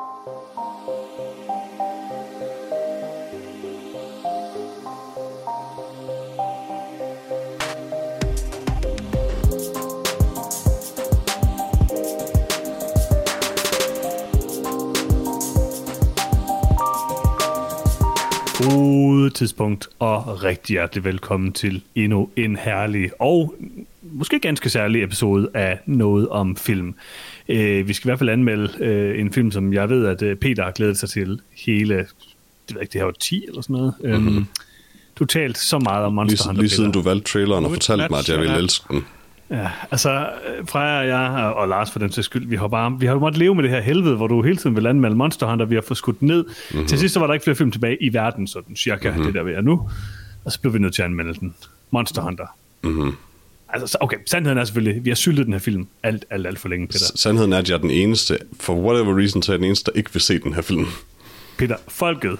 Thank you. Tidspunkt, og rigtig hjertelig velkommen til endnu en herlig og måske ganske særlig episode af Noget om Film. Øh, vi skal i hvert fald anmelde øh, en film, som jeg ved, at øh, Peter har glædet sig til hele, det ved ikke, det her var 10 eller sådan noget. Mm-hmm. Øhm, du talt så meget om Monster Lige, Hunter. lige siden Peter. du valgte traileren og fortalte mig, at jeg ville elske den. Ja, altså Freja og jeg, og Lars for den sags skyld, vi har bare vi har jo måttet leve med det her helvede, hvor du hele tiden vil anmelde Monster Hunter, vi har fået skudt ned. Mm-hmm. Til sidst så var der ikke flere film tilbage i verden, sådan cirka mm-hmm. det der vi er nu. Og så blev vi nødt til at anmelde den. Monster Hunter. Mm-hmm. Altså, så- okay, sandheden er selvfølgelig, vi har syltet den her film alt, alt, alt for længe, Peter. S- Sandheden er, at jeg er den eneste, for whatever reason, så er jeg den eneste, der ikke vil se den her film. Peter, folket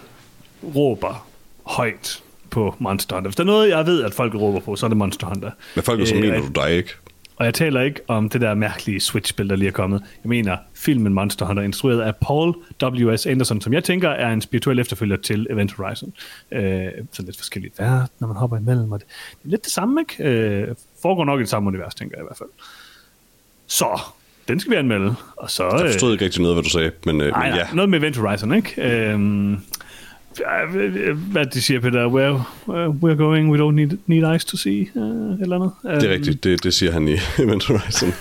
råber højt på Monster Hunter. Hvis der er noget, jeg ved, at folket råber på, så er det Monster Hunter. Men folk, så Øh, mener du dig ikke? Og jeg taler ikke om det der mærkelige Switch-spil, der lige er kommet. Jeg mener filmen Monster Hunter, instrueret af Paul W.S. Anderson, som jeg tænker er en spirituel efterfølger til Event Horizon. Øh, sådan lidt forskelligt verden, når man hopper imellem. Og det, det er lidt det samme, ikke? Øh, foregår nok i det samme univers, tænker jeg i hvert fald. Så, den skal vi anmelde. Og så, Jeg forstod ikke rigtig noget, hvad du sagde, men, øh, nej, men nej, ja. noget med Event Horizon, ikke? Ja, hvad de siger, Peter? Where, where we're going, we don't need, need eyes to see, uh, eller andet. Det er rigtigt, det, det siger han i Event Horizon.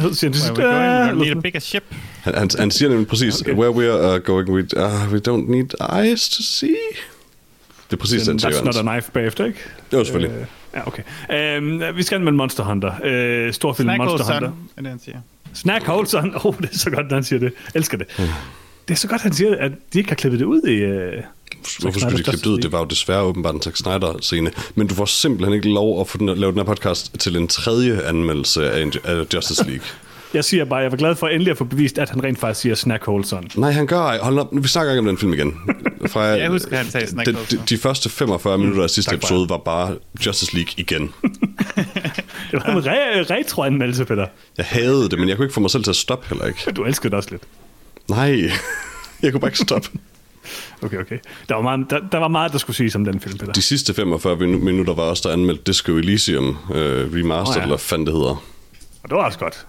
Så siger han til Where sidst, we going? "Ah," We need a bigger ship. Han, han, han siger nemlig præcis, Okay. where we are going, we, uh, we don't need eyes to see. Det er præcis den, That's siger not han. a knife bagefter, ikke? Det var selvfølgelig. Øh, ja, okay. Um, vi skal med Monster Hunter. Uh, stor film Snack Monster Hunter. Hunter. er det, han siger. Snack Holson. Oh, det er så godt, når han siger det. Elsker det. Det er så godt, han siger, at de ikke har klippet det ud i... Uh, Hvorfor skulle de klippe det ud? Det var jo desværre åbenbart en Zack Snyder-scene. Men du får simpelthen ikke lov at få den, lave den her podcast til en tredje anmeldelse af, af Justice League. jeg siger bare, jeg var glad for endelig at få bevist, at han rent faktisk siger Snack Holson. Nej, han gør ej. Hold op, vi snakker ikke om den film igen. Fra, Jeg husker, han sagde Snack de, de, de første 45 minutter af sidste Tak episode var bare Justice League igen. Det var en re- retro-anmeldelse, Peter. Jeg hadede det, men jeg kunne ikke få mig selv til at stoppe heller ikke. Du elskede det også lidt. Nej, jeg kunne bare ikke stoppe. Okay, okay. Der var, meget, der, der var meget, der skulle siges om den film, Peter. De sidste 45 minu- minutter var også der anmeldt Disco Elysium uh, Remastered, oh, ja. eller hvad fanden det hedder. Og det var også godt.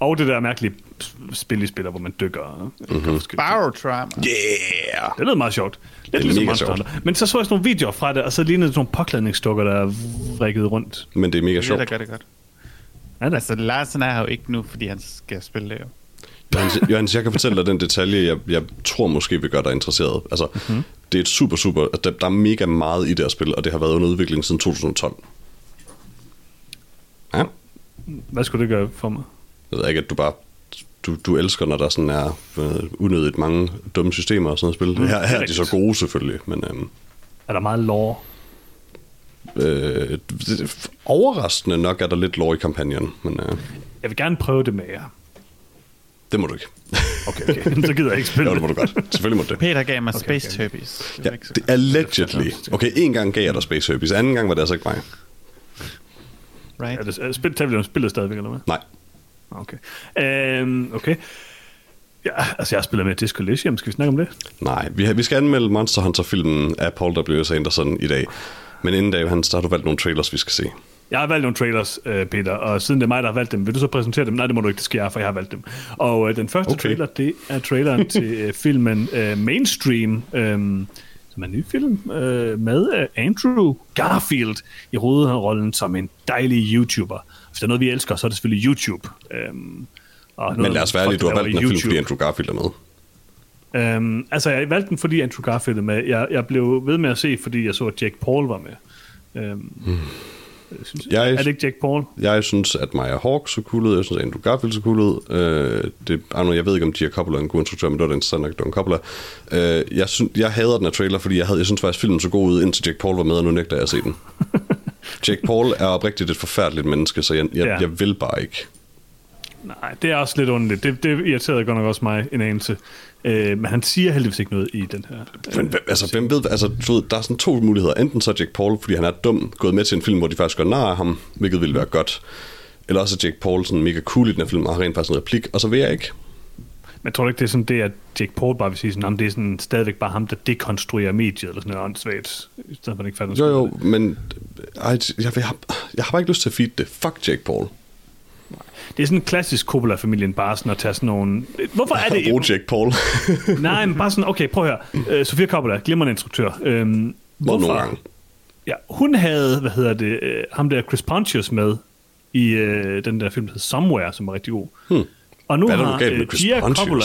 Og det der mærkelige spil, I spiller, hvor man dykker. Mhm. ting. Barotrauma. Yeah! Det lød meget sjovt. Lidt er ligesom mega Monster sjovt. Hunter. Men så så jeg sådan nogle videoer fra det, og så lignede det sådan nogle påklædningsdukker, der vrikkede rundt. Men det er mega Det er det, sjovt. der gør det godt. Ja, da. Altså, Larsen er her jo ikke nu, fordi han skal spille det jo. Johannes, Johannes, jeg kan fortælle dig den detalje, jeg, jeg tror måske vil gøre dig interesseret. Altså, Mhm. mm-hmm. det er et super, super... Der, der er mega meget i det her spil, og det har været under udvikling siden 2012. Ja, Hvad skulle det gøre for mig? jeg ved ikke, at du bare... Du, du elsker, når der sådan er øh, unødigt mange dumme systemer og sådan noget spil. Her, her er de så gode selvfølgelig, men øhm, Er der meget lore? øh, overraskende nok er der lidt lore i kampagnen, men øh, Jeg vil gerne prøve det med jer. Det må du ikke. Okay, okay. så gider jeg ikke spille jo, det må du godt. Selvfølgelig må du det. Peter gav mig Okay, Space okay. Turbies. Det Ja, det godt. allegedly. Okay, en gang gav jeg dig Space Herbies, anden gang var det altså ikke mig. Right. Er det, er spil, tager vi spillet stadigvæk, eller hvad? Nej. Okay. Øhm, okay. Ja, altså jeg har spillet med Disco Elysium. Skal vi snakke om det? Nej, vi, har, vi skal anmelde Monster Hunter-filmen af Paul W.S. Anderson i dag. Men inden da, Hans, der har du valgt nogle trailers, vi skal se. Jeg har valgt nogle trailers, øh, Peter, og siden det er mig, der har valgt dem, vil du så præsentere dem? Nej, det må du ikke, det skal jeg, for jeg har valgt dem. Og øh, den første Okay. trailer, det er traileren til øh, filmen øh, Mainstream, øh, som er en ny film, øh, med øh, Andrew Garfield i hovedrollen som en dejlig YouTuber. Hvis der er noget, vi elsker, så er det selvfølgelig YouTube. Øh, og Men lad os være ærlige, du har valgt den film, fordi. Andrew Garfield er med. Øhm, altså, jeg valgte den, fordi Andrew Garfield er med. Jeg, jeg blev ved med at se, fordi jeg så, at Jake Paul var med. Øhm, synes, Jeg- er det ikke Jake Paul? Jeg synes, at Maya Hawk så cool ud. Jeg synes, at Andrew Garfield så cool ud. Øh, det, Arno, jeg ved ikke, om de er Coppola er en god instruktør, men det var da interessant nok, en Coppola. Øh, jeg, synes, jeg hader den her trailer, fordi jeg, havde, jeg synes faktisk, filmen så god ud, indtil Jake Paul var med, og nu nægter jeg at se den. Jake Paul er oprigtigt et forfærdeligt menneske, så jeg, jeg, Ja. jeg vil bare ikke. Nej, det er også lidt underligt. Det, det irriterede godt nok også mig en anelse. Øh, men han siger heldigvis ikke noget i den her. Men, hvem- altså, hvem ved, altså, du ved, der er sådan to muligheder. Enten så er Jake Paul, fordi han er dum, gået med til en film, hvor de faktisk gør nar af ham, hvilket ville være godt. Eller også er Jake Paul sådan mega cool i den her film, og har rent faktisk en replik, og så vil jeg ikke. Men tror du ikke, det er sådan det, at Jake Paul bare vil sige sådan, "Nå, men det er sådan stadigvæk bare ham, der dekonstruerer mediet, eller sådan noget åndssvagt, i stedet for at ikke fatter Jo, jo, men ej, jeg, jeg, har, jeg har bare ikke lyst til at feed det. Fuck Jake Paul. Det er sådan en klassisk Coppola-familien, bare sådan at tage sådan nogle... Hvorfor er det... Brug Jake Paul. Nej, men bare sådan, okay, prøv at høre. Uh, Sofia Coppola, glimrende instruktør. Øhm, Hvor nogle gange. Ja, hun havde, hvad hedder det, uh, ham der Chris Pontius med i uh, den der film, der hedder Somewhere, som var rigtig god. Hmm. Og nu Hvad har øh, Gia Pontius? Coppola...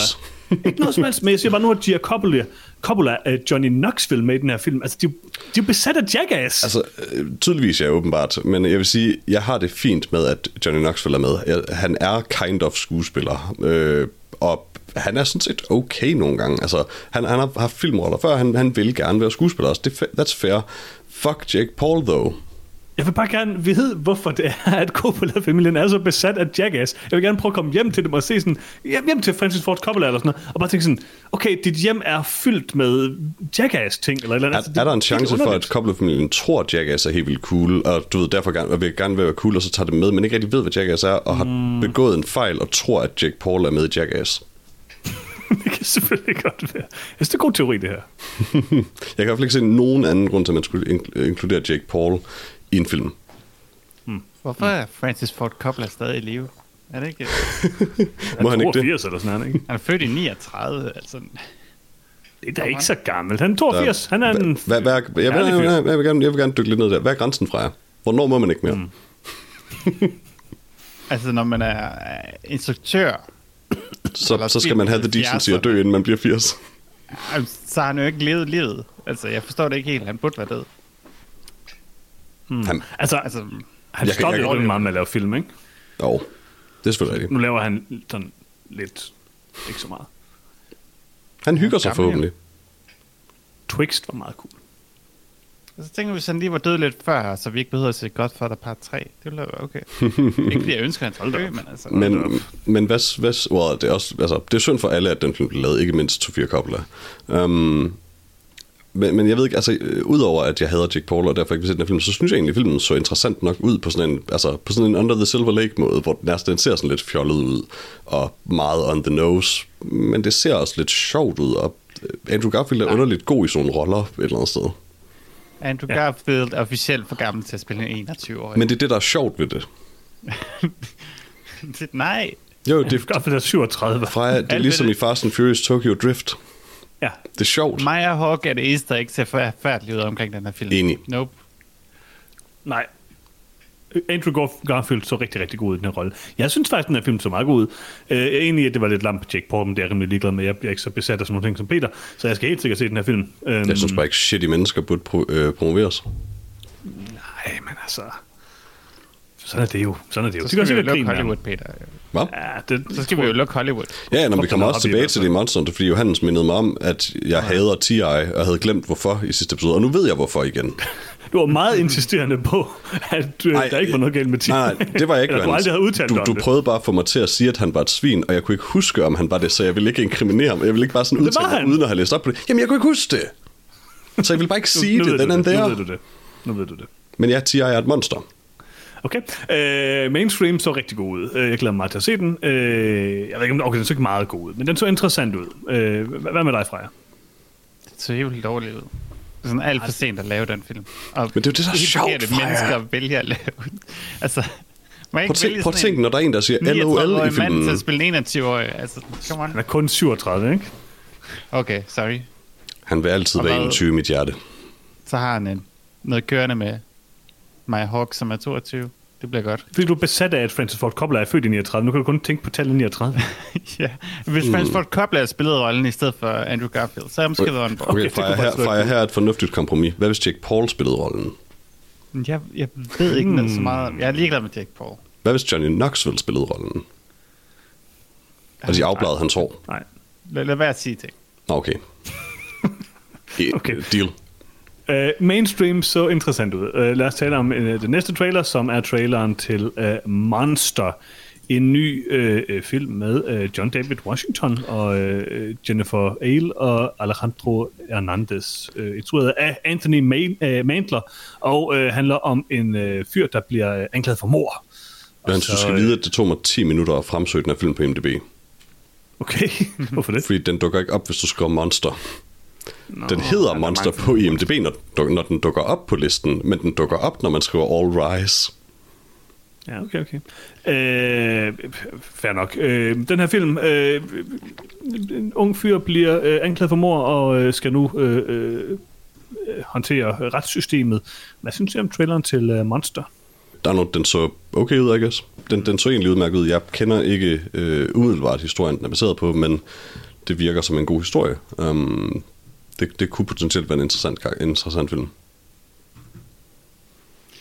ikke noget som helst, men jeg siger bare, nu har Gia Coppola, Coppola uh, Johnny Knoxville med i den her film. Altså, de, de er besat af Jackass. Altså, øh, tydeligvis ja, åbenbart. Men jeg vil sige, jeg har det fint med, at Johnny Knoxville er med. Jeg, han er kind of skuespiller. Øh, og han er sådan set okay nogle gange. Altså, han, han har haft filmroller før, han, han vil gerne være skuespiller også. Det, er that's fair. Fuck Jake Paul, though. Jeg vil bare gerne vide, hvorfor det er, at Coppola-familien er så besat af Jackass. Jeg vil gerne prøve at komme hjem til dem og se sådan, hjem hjem til Francis Ford Coppola eller sådan noget, og bare tænke sådan, okay, dit hjem er fyldt med Jackass-ting, eller eller andet. Er, Altså, er der en chance for, at Coppola-familien tror, at Jackass er helt vildt cool, og du ved, derfor gerne, vil gerne være cool, og så tager det med, men ikke rigtig ved, hvad Jackass er, og har Mm. begået en fejl, og tror, at Jake Paul er med i Jackass? det kan selvfølgelig godt være. Jeg synes, det er god teori, det her. Jeg kan i hvert fald ikke se nogen anden grund til, at man skulle in- inkludere Jake Paul i en film. Hvorfor er Francis Ford Coppola stadig i live? Er det ikke? Han Må han ikke det? 82 eller sådan noget, ikke? Han er født i 39, altså... Det er da ikke så gammelt. Han er 82. Han er en... Hvad, hvad, jeg, vil, jeg, jeg, fyr. jeg, jeg, vil gerne, jeg vil gerne dykke lidt ned der. Hvad er grænsen fra jer? Hvornår må man ikke mere? Mm. Altså, når man er instruktør, Så, så skal man have the decency at dø, inden man bliver 80. altså, så har han jo ikke levet livet. Altså, jeg forstår det ikke helt. Han burde være død. Han, Altså, Altså, han jeg kan- stoppede jeg jo rimelig meget med at lave film, ikke? jo, det er selvfølgelig rigtigt. Nu laver han sådan lidt... Ikke så meget. Han hygger sig forhåbentlig. Twixt var meget cool. så tænker vi, hvis han lige var død lidt før, så vi ikke behøver at se Godfather Part 3. Det ville da være okay. ikke fordi jeg ønsker, at han skal dø, men altså... Men, men hvad, hvad, well, det, er også, altså, det er synd for alle, at den film blev lavet, ikke mindst Sofia Coppola. Um, men, men jeg ved ikke, altså, øh, udover at jeg hader Jake Paul, og derfor ikke vil se den her film, så synes jeg egentlig, at filmen så interessant nok ud på sådan en, altså, på sådan en Under the Silver Lake måde, hvor den, altså, den ser sådan lidt fjollet ud, og meget on the nose, men det ser også lidt sjovt ud, og øh, Andrew Garfield er underligt god i sådan nogle roller et eller andet sted. Andrew Garfield er officielt for gammel til at spille en 21-årig. Men det er det, der er sjovt ved det. Men... Nej. Jo, Det det, er for det er 37. Freja, det er ligesom i Fast and Furious Tokyo Drift. Ja. Det er sjovt. Maya Hawke er det eneste, der ikke ser forfærdeligt ud omkring den her film. Enig. Nope. Nej. Andrew Gar- Garfield så rigtig, rigtig god i den her rolle. Jeg synes faktisk, den her film så meget god ud. Øh, Jeg er enig i, at det var lidt lamp på Jake Paul, men det er jeg rimelig ligeglad med. Jeg bliver ikke så besat af sådan nogle ting som Peter, så jeg skal helt sikkert se den her film. Øhm, Jeg synes bare ikke, shitty mennesker burde pro- øh, promoveres. Nej, men altså... Sådan er det jo. Sådan er det jo. Så det skal gør vi jo lukke Hollywood, ham. Peter. Hvad? Ja, det, Så skal vi jo lukke Hollywood. Ja, når vi kommer er også i tilbage til fald. det monster, fordi Johannes mindede mig om, at jeg hader T.I., og jeg havde glemt hvorfor i sidste episode, og nu ved jeg hvorfor igen. Du var meget insisterende på, at øh, Ej, der ikke var noget galt med Tim. Nej, det var jeg ikke, Eller du Johannes. aldrig havde udtalt du, du det. prøvede bare at få mig til at sige, at han var et svin, og jeg kunne ikke huske, om han var det, så jeg ville ikke inkriminere ham. Jeg ville ikke bare sådan udtale han. uden at have læst op på det. Jamen, jeg kunne ikke huske det. Så jeg ville bare ikke sige nu, nu det, den du er det. Nu ved der. du det. Nu ved du det. Men ja, T.I. er et monster. Okay. Øh, mainstream så rigtig god ud. Øh, Jeg glæder mig meget til at se den. Øh, jeg ved ikke, om okay, den så ikke meget god ud, men den så interessant ud. Øh, hvad med dig, Freja? Det så helt dårligt ud. Det er sådan alt for sent at lave den film. Og Men det er jo det, der er sjovt, Freja. mennesker vælger at lave den. Altså, man ikke Prøv at prøv tænke, når der er en, der siger LOL i 39-årig mand til filmen. at spille en 21-årig. Altså, come on. Han er kun 37, ikke? Okay, sorry. Han vil altid Og være hvad- 21 i mit hjerte. Så har han en, noget kørende med Maya Hawke, som er 22. Det bliver godt. Fordi du er besat af, at Francis Ford Coppola er født i 39. Nu kan du kun tænke på tallet 39. ja. Hvis Mm. Francis Ford Coppola havde spillet rollen i stedet for Andrew Garfield, så er jeg måske været on board. Okay, Freja, kunne her, cool. her er et fornuftigt kompromis. Hvad hvis Jake Paul spillede rollen? Jeg, jeg ved ikke noget så Hmm. meget. Jeg er ligeglad med Jake Paul. Hvad hvis Johnny Knoxville spillede rollen? Og de afbladede hans hår. Nej. Lad, lad være at sige ting. Okay. Okay. Deal. Uh, mainstream så interessant ud. Uh, lad os tale om uh, den næste trailer, som er traileren til uh, Monster. En ny uh, film med uh, John David Washington og uh, Jennifer Ale og Alejandro Hernandez. Uh, instrueret af Anthony Man- uh, Mandler og uh, handler om en uh, fyr, der bliver anklaget for mord. Og Johannes, du skal vide, at det tog mig 10 minutter at fremsøge den her film på MDB. Okay, hvorfor det? Fordi den dukker ikke op, hvis du skriver Monster. Nå, Den hedder der er Monster på IMDb, når, når den dukker op på listen, men den dukker op, når man skriver All Rise. Ja, okay, okay. Øh, fair nok. Øh, den her film, øh, en ung fyr bliver øh, anklaget for mord og øh, skal nu øh, øh, håndtere retssystemet. Hvad synes I om traileren til øh, Monster? Der er noget, den så okay ud, I guess. Den, den så egentlig udmærket ud. Jeg kender ikke øh, umiddelbart historien, den er baseret på, men det virker som en god historie. Um, det, det kunne potentielt være en interessant, en interessant film.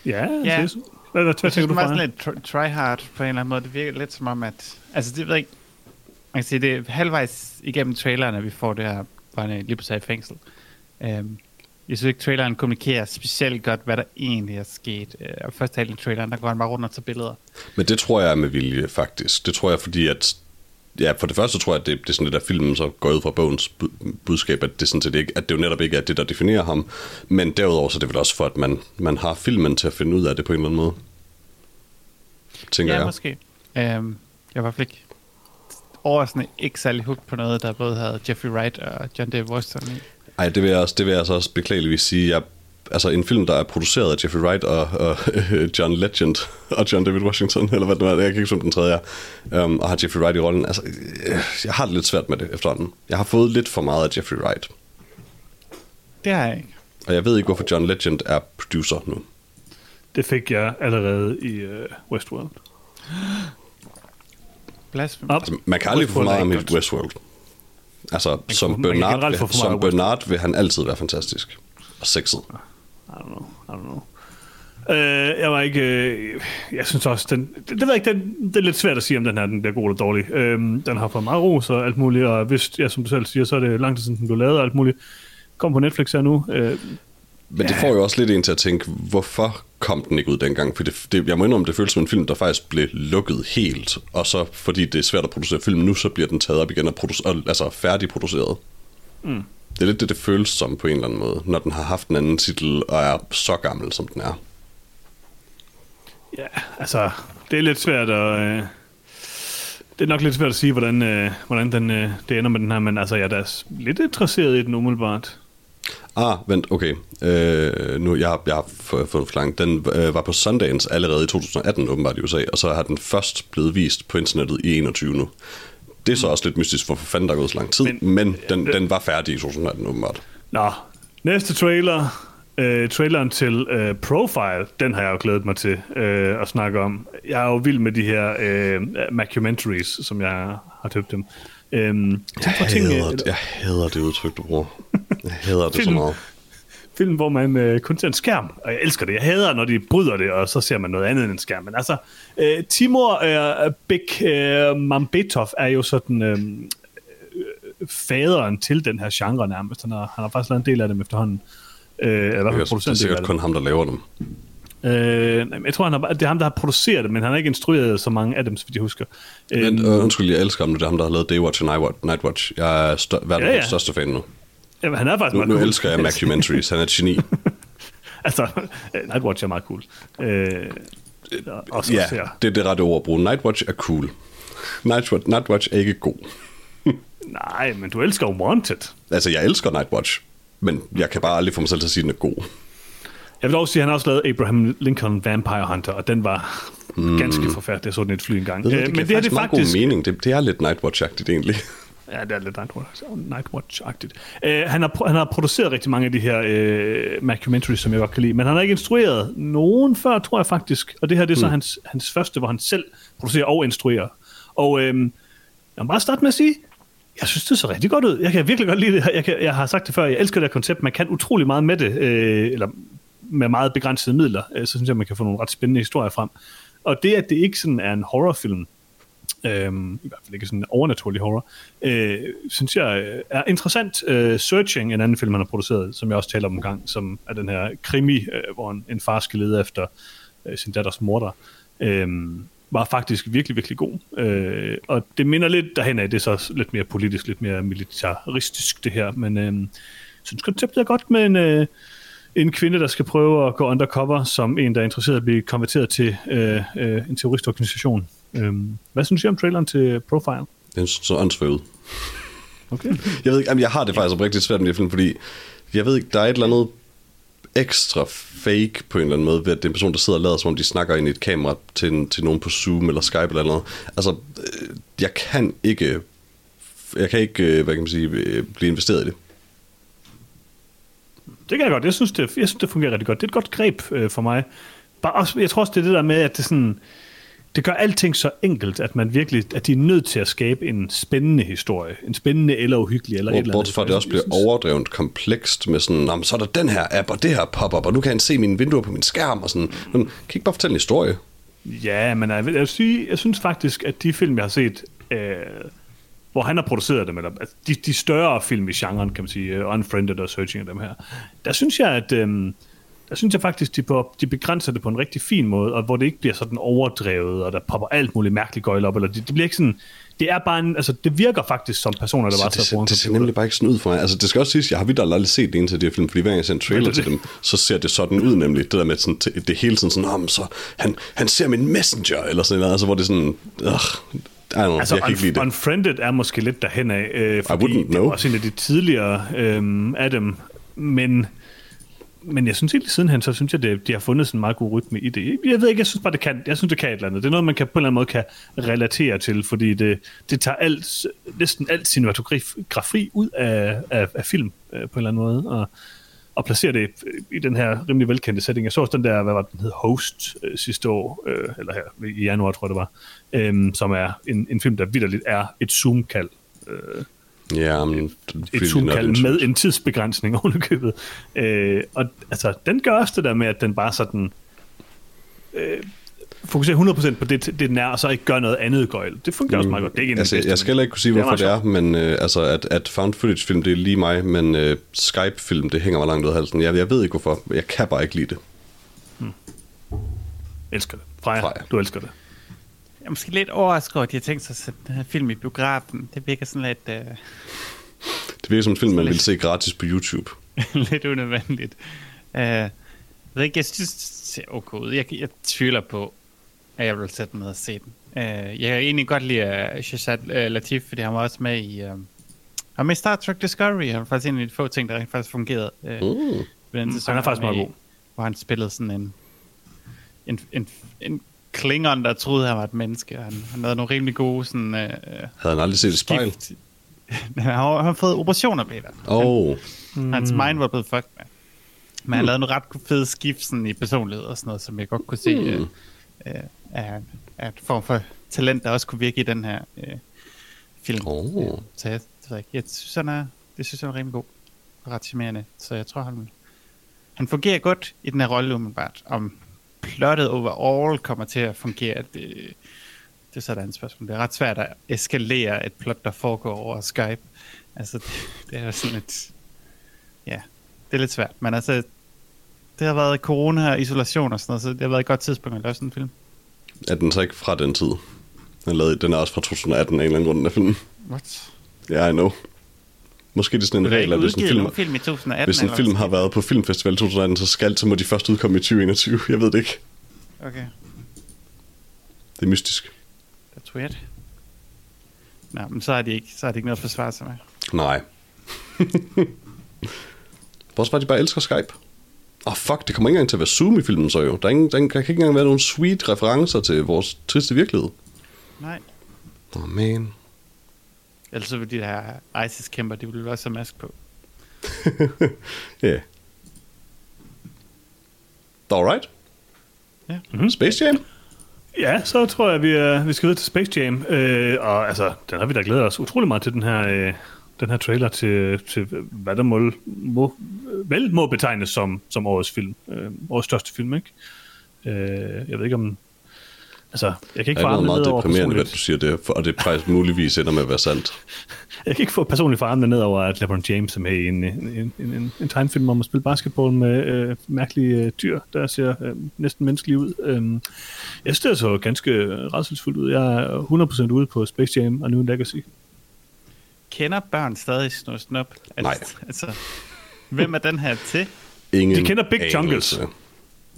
Ja, Ja. Det, hvad, hvad, hvad Jeg tænker synes, du det fra? sådan lidt tr- try-hard på en eller anden måde. Det virker lidt som om, at... Altså, det ved jeg ikke... Man kan sige, det er halvvejs igennem traileren, at vi får det her, er lige pludselig er i fængsel. Um, jeg synes ikke, traileren kommunikerer specielt godt, hvad der egentlig er sket. Uh, og først halvdelen af traileren, der går han bare rundt og tager billeder. Men det tror jeg er med vilje, faktisk. Det tror jeg, fordi at... Ja, for det første tror jeg, at det, det er sådan lidt, at filmen så går ud fra bogens bu- budskab, at det, sådan set ikke, at det jo netop ikke er det, der definerer ham. Men derudover så er det vel også for, at man, man har filmen til at finde ud af det på en eller anden måde. Tænker Ja, jeg. måske. Um, jeg var ikke overraskende ikke særlig hooked på noget, der både havde Jeffrey Wright og John David Washington i. Ej, det vil jeg, også, det vil jeg altså også beklageligvis sige. Jeg, altså en film, der er produceret af Jeffrey Wright og, og John Legend og John David Washington, eller hvad det var, jeg kan ikke huske, om den tredje er, um, og har Jeffrey Wright i rollen. Altså, øh, jeg har det lidt svært med det efterhånden. Jeg har fået lidt for meget af Jeffrey Wright. Det har jeg ikke. Og jeg ved ikke, hvorfor John Legend er producer nu. Det fik jeg allerede i øh, Westworld. Blasphemy. Altså, man kan aldrig få for Westworld meget godt. Westworld. Altså, som kan Bernard, vil, som. Bernard vil han altid være fantastisk. Og sexet. I don't know, I don't know. Øh, jeg var ikke... Øh, jeg synes også, den, det, det ved jeg ikke, den, det er lidt svært at sige, om den her den bliver god eller dårlig. Øh, den har fået meget ros og alt muligt, og hvis, ja, som du selv siger, så er det lang tid siden, den blev lavet og alt muligt. Kom på Netflix her nu. Øh, Men det får jo også lidt en til at tænke, hvorfor kom den ikke ud dengang? For det, det, jeg må indrømme, det føles som en film, der faktisk blev lukket helt. Og så, fordi det er svært at producere film nu, så bliver den taget op igen og, produ- og altså færdigproduceret. Mm. Det er lidt det, det føles som på en eller anden måde, når den har haft en anden titel og er så gammel, som den er. ja, altså, det er lidt svært at... Øh, det er nok lidt svært at sige, hvordan, øh, hvordan den, øh, det ender med den her, men altså, jeg er da lidt interesseret i den umiddelbart. Ah, vent, okay. Øh, nu, jeg, jeg har fået fået for langt. Den øh, var på Sundance allerede i 2018, åbenbart i USA, og så har den først blevet vist på internettet i 21 nu. Det er så også lidt mystisk, hvorfor fanden der er gået så lang tid, men, Men- den, den var færdig i 2018, åbenbart. Nå, næste trailer. Øh, traileren til øh, Profile, den har jeg jo glædet mig til øh, at snakke om. Jeg er jo vild med de her øh, mockumentaries, som jeg har døbt dem. Øhm, Jeg for ting, hader, det, jeg hader det udtryk, du bruger. Jeg hader det så meget. Film, hvor man øh, kun ser en skærm, og jeg elsker det. Jeg hader, når de bryder det, og så ser man noget andet end en skærm. Men altså, øh, Timur øh, Bek øh, Mambetov er jo sådan øh, øh, faderen til den her genre nærmest. Han har, han har faktisk lavet en del af dem efterhånden. Øh, eller i hvert Det er, er sikkert kun ham, der laver dem. Øh, jeg tror, han har, det er ham, der har produceret det, men han har ikke instrueret så mange af dem, så vidt jeg husker. Men Øhm, øh, undskyld, jeg elsker ham, det er ham, der har lavet Daywatch og. Nightwatch. Jeg er stør- verdens Ja, ja. største fan nu. Jamen, han er faktisk Nu, meget nu cool. elsker jeg mockumentaries. Han er et geni. altså, øh, Nightwatch er meget cool. Øh, også, Ja, også, det er det rette ord at bruge. Nightwatch er cool. Nightwatch, Nightwatch er ikke god. Nej, men du elsker Wanted. Altså, jeg elsker Nightwatch, men jeg kan bare aldrig få mig selv til at sige, at den er god. Jeg vil også sige, at han har også lavet Abraham Lincoln Vampire Hunter, og den var mm. ganske forfærdelig. Jeg så den i et fly engang. Øh, det men men det det det er faktisk... god mening. Det, det er lidt Nightwatch-agtigt egentlig. Ja, det er lidt Nightwatch- Nightwatch-agtigt. Uh, han, har, han har produceret rigtig mange af de her uh, documentaries, som jeg godt kan lide, men han har ikke instrueret nogen før, tror jeg faktisk. Og det her det er så hans, hans første, hvor han selv producerer og instruerer. Og øh, jeg må bare starte med at sige, jeg synes, det så rigtig godt ud. Jeg kan virkelig godt lide det. Jeg, kan, jeg har sagt det før, jeg elsker det her koncept. Man kan utrolig meget med det, øh, eller med meget begrænsede midler. Øh, så synes jeg, man kan få nogle ret spændende historier frem. Og det, at det ikke sådan er en horrorfilm, øhm, i hvert fald ikke sådan en overnaturlig horror, øh, synes jeg øh, er interessant. Øh, Searching, en anden film, han har produceret, som jeg også taler om en gang, som er den her krimi, øh, hvor en, en far skal lede efter øh, sin datters morter, øh, var faktisk virkelig, virkelig god. Øh, og det minder lidt derhen af, det er så lidt mere politisk, lidt mere militaristisk det her, men øh, synes konceptet er godt med en... Øh, en kvinde, der skal prøve at gå undercover som en, der er interesseret i at blive konverteret til øh, øh, en terroristorganisation. Øhm, hvad synes I om traileren til Profile? Den så så ud. Okay. Jeg ved ikke, jamen, jeg har det faktisk oprigtigt svært med det film, fordi jeg ved ikke, der er et eller andet ekstra fake på en eller anden måde, ved at det er en person, der sidder og lader, som om de snakker ind i et kamera til, en, til nogen på Zoom eller Skype eller noget. Altså, øh, jeg kan ikke, jeg kan ikke, øh, hvad kan man sige, øh, blive investeret i det. Det kan jeg godt. Jeg synes, det, jeg synes, det fungerer rigtig godt. Det er et godt greb øh, for mig. Bare også, jeg tror også, det er det der med, at det sådan... Det gør alting så enkelt, at man virkelig, at de er nødt til at skabe en spændende historie. En spændende eller uhyggelig eller et eller andet. Bortset fra, at det også bliver overdrevet komplekst med sådan, "Nå, men så er der den her app, og det her pop-up, og nu kan han se mine vinduer på min skærm, og sådan. Men, kan I ikke bare fortælle en historie? Ja, men jeg, vil, jeg, vil sige, jeg synes faktisk, at de film, jeg har set, øh, hvor han har produceret dem, eller altså, de, de større film i genren, kan man sige, uh, Unfriended og Searching af dem her, der synes jeg, at øh, der synes jeg faktisk, de, på, de begrænser det på en rigtig fin måde, og hvor det ikke bliver sådan overdrevet, og der popper alt muligt mærkeligt gøjl op, eller det, det bliver ikke sådan, det er bare en, altså det virker faktisk som personer, der bare det, tager det, det ser nemlig bare ikke sådan ud for mig. Altså, det skal også siges, jeg har vidt aldrig set en til de her film, fordi hver gang jeg ser en trailer det- til dem, så ser det sådan ud nemlig. Det der med, sådan, det hele tiden sådan, "Nå, men så, han, han ser min messenger, eller sådan noget, altså, hvor det er sådan, øh, know, Altså, jeg kan ikke lide det. Unfriended er måske lidt derhen af, øh, fordi det var også en af de tidligere øh, af dem, men, men jeg synes egentlig sidenhen, så synes jeg, det, de har fundet sådan en meget god rytme i det. Jeg ved ikke, jeg synes bare, det kan, jeg synes, det kan et eller andet. Det er noget, man kan, på en eller anden måde kan relatere til, fordi det, det tager alt, næsten alt cinematografi ud af, af, af film øh, på en eller anden måde, og, og placerer det øh, i den her rimelig velkendte setting. Jeg så også den der, hvad var den hed, Host øh, sidste år, øh, eller her i januar, tror jeg det var, øh, som er en, en film, der vidderligt er et zoom-kald. Øh, Ja, men, et zoom-kald med en tidsbegrænsning ovenikøbet. Øh, og altså, den gør også det der med, at den bare sådan øh, fokuserer 100% på det, det den er, og så ikke gør noget andet gøjl. Det fungerer også meget godt. Det er ikke Altså, bedste, jeg skal heller ikke kunne sige, det er hvorfor det er, men øh, altså, at, at found footage-film, det er lige mig, men øh, Skype-film, det hænger mig langt ud af halsen. Jeg, jeg ved ikke hvorfor. Jeg kan bare ikke lide det. elsker det. Freja, Freja. du elsker det. Jeg er måske lidt overrasket over, at de har tænkt sig at sætte den her film i biografen. Det virker sådan lidt, øh, Det virker som en film, man vil se gratis på YouTube. lidt unødvendigt. Uh, jeg ved ikke, jeg synes, det ser okay ud. Jeg, jeg tvivler på, at jeg vil sætte mig ned og se den. Uh, jeg kan egentlig godt lide uh, Shazad uh, Latif, fordi han var også med i... Uh, han var med i Star Trek Discovery. Han var faktisk en af de få ting, der rent faktisk fungerede. Uh, Mm. den sæson, han er faktisk meget god. Hvor han spillede sådan en... En, en, en Klingon, der troede, han var et menneske. Han, han havde nogle rimelig gode sådan... Uh, Havde han aldrig set et spejl? han har, han har fået operationer, Peter. Åh, oh, Mm. Hans mind var blevet fucked med. Men han lavede nogle ret fede skift sådan, i personlighed og sådan noget, som jeg godt kunne se Mm. mm. øh, er, er et form for talent, der også kunne virke i den her øh, film. Øh, så jeg, det ved jeg, ikke. jeg synes, han er, det synes jeg er rimelig god og ret charmerende. Så jeg tror, han, han fungerer godt i den her rolle, umiddelbart. Om plottet overall kommer til at fungere, det, det er så et spørgsmål. Det er ret svært at eskalere et plot, der foregår over Skype. Altså, det, det er sådan lidt... Ja, det er lidt svært. Men altså, det har været corona og isolation og sådan noget, så det har været et godt tidspunkt at lave sådan en film. er den så ikke fra den tid? Den, lavede, den er også fra 2018 af en eller anden grund, den her film. What? Ja, yeah, I know. Måske er det sådan en har regel, at hvis en film, film i 2018? hvis en film har været på Filmfestival i 2018, så skal så må de først udkomme i 2021. Jeg ved det ikke. Okay, Det er mystisk. that's weird. Nå, men så er de ikke, så er det ikke noget at forsvare sig med. Nej. Bortset fra, at de bare elsker Skype. Åh, oh, fuck, det kommer ikke engang til at være Zoom i filmen så jo. Der, er ingen, der, der kan ikke engang være nogen sweet referencer til vores triste virkelighed. Nej. Åh, oh, man. Ellers så vil de her ISIS-kæmper, de vil også have mask på. Ja. yeah. Alright. Ja. Mhm. Space Jam? Ja, så tror jeg, vi, er, vi skal videre til Space Jam. Øh, og altså, den har vi da glædet os utrolig meget til, den her, øh, den her trailer til, til hvad der må, må, vel må betegnes som, som årets film. Øh, årets største film, ikke? Øh, jeg ved ikke om... Altså, jeg kan ikke Det få er armene meget ned over deprimerende, hvad du siger det, for- og det faktisk muligvis ender med at være sandt. Jeg kan ikke få personligt for armene ned over, at LeBron James er med i en, en, en, en, en tegnefilm om at spille basketball med øh, mærkelige øh, dyr, der ser øh, næsten menneskelige ud. Øh, jeg synes, det så ganske redselsfuldt ud. Jeg er 100% ude på Space Jam og New Legacy. Kender børn stadig Snor Snop? Nej. Altså, hvem er den her til? Ingen De kender Big anelse.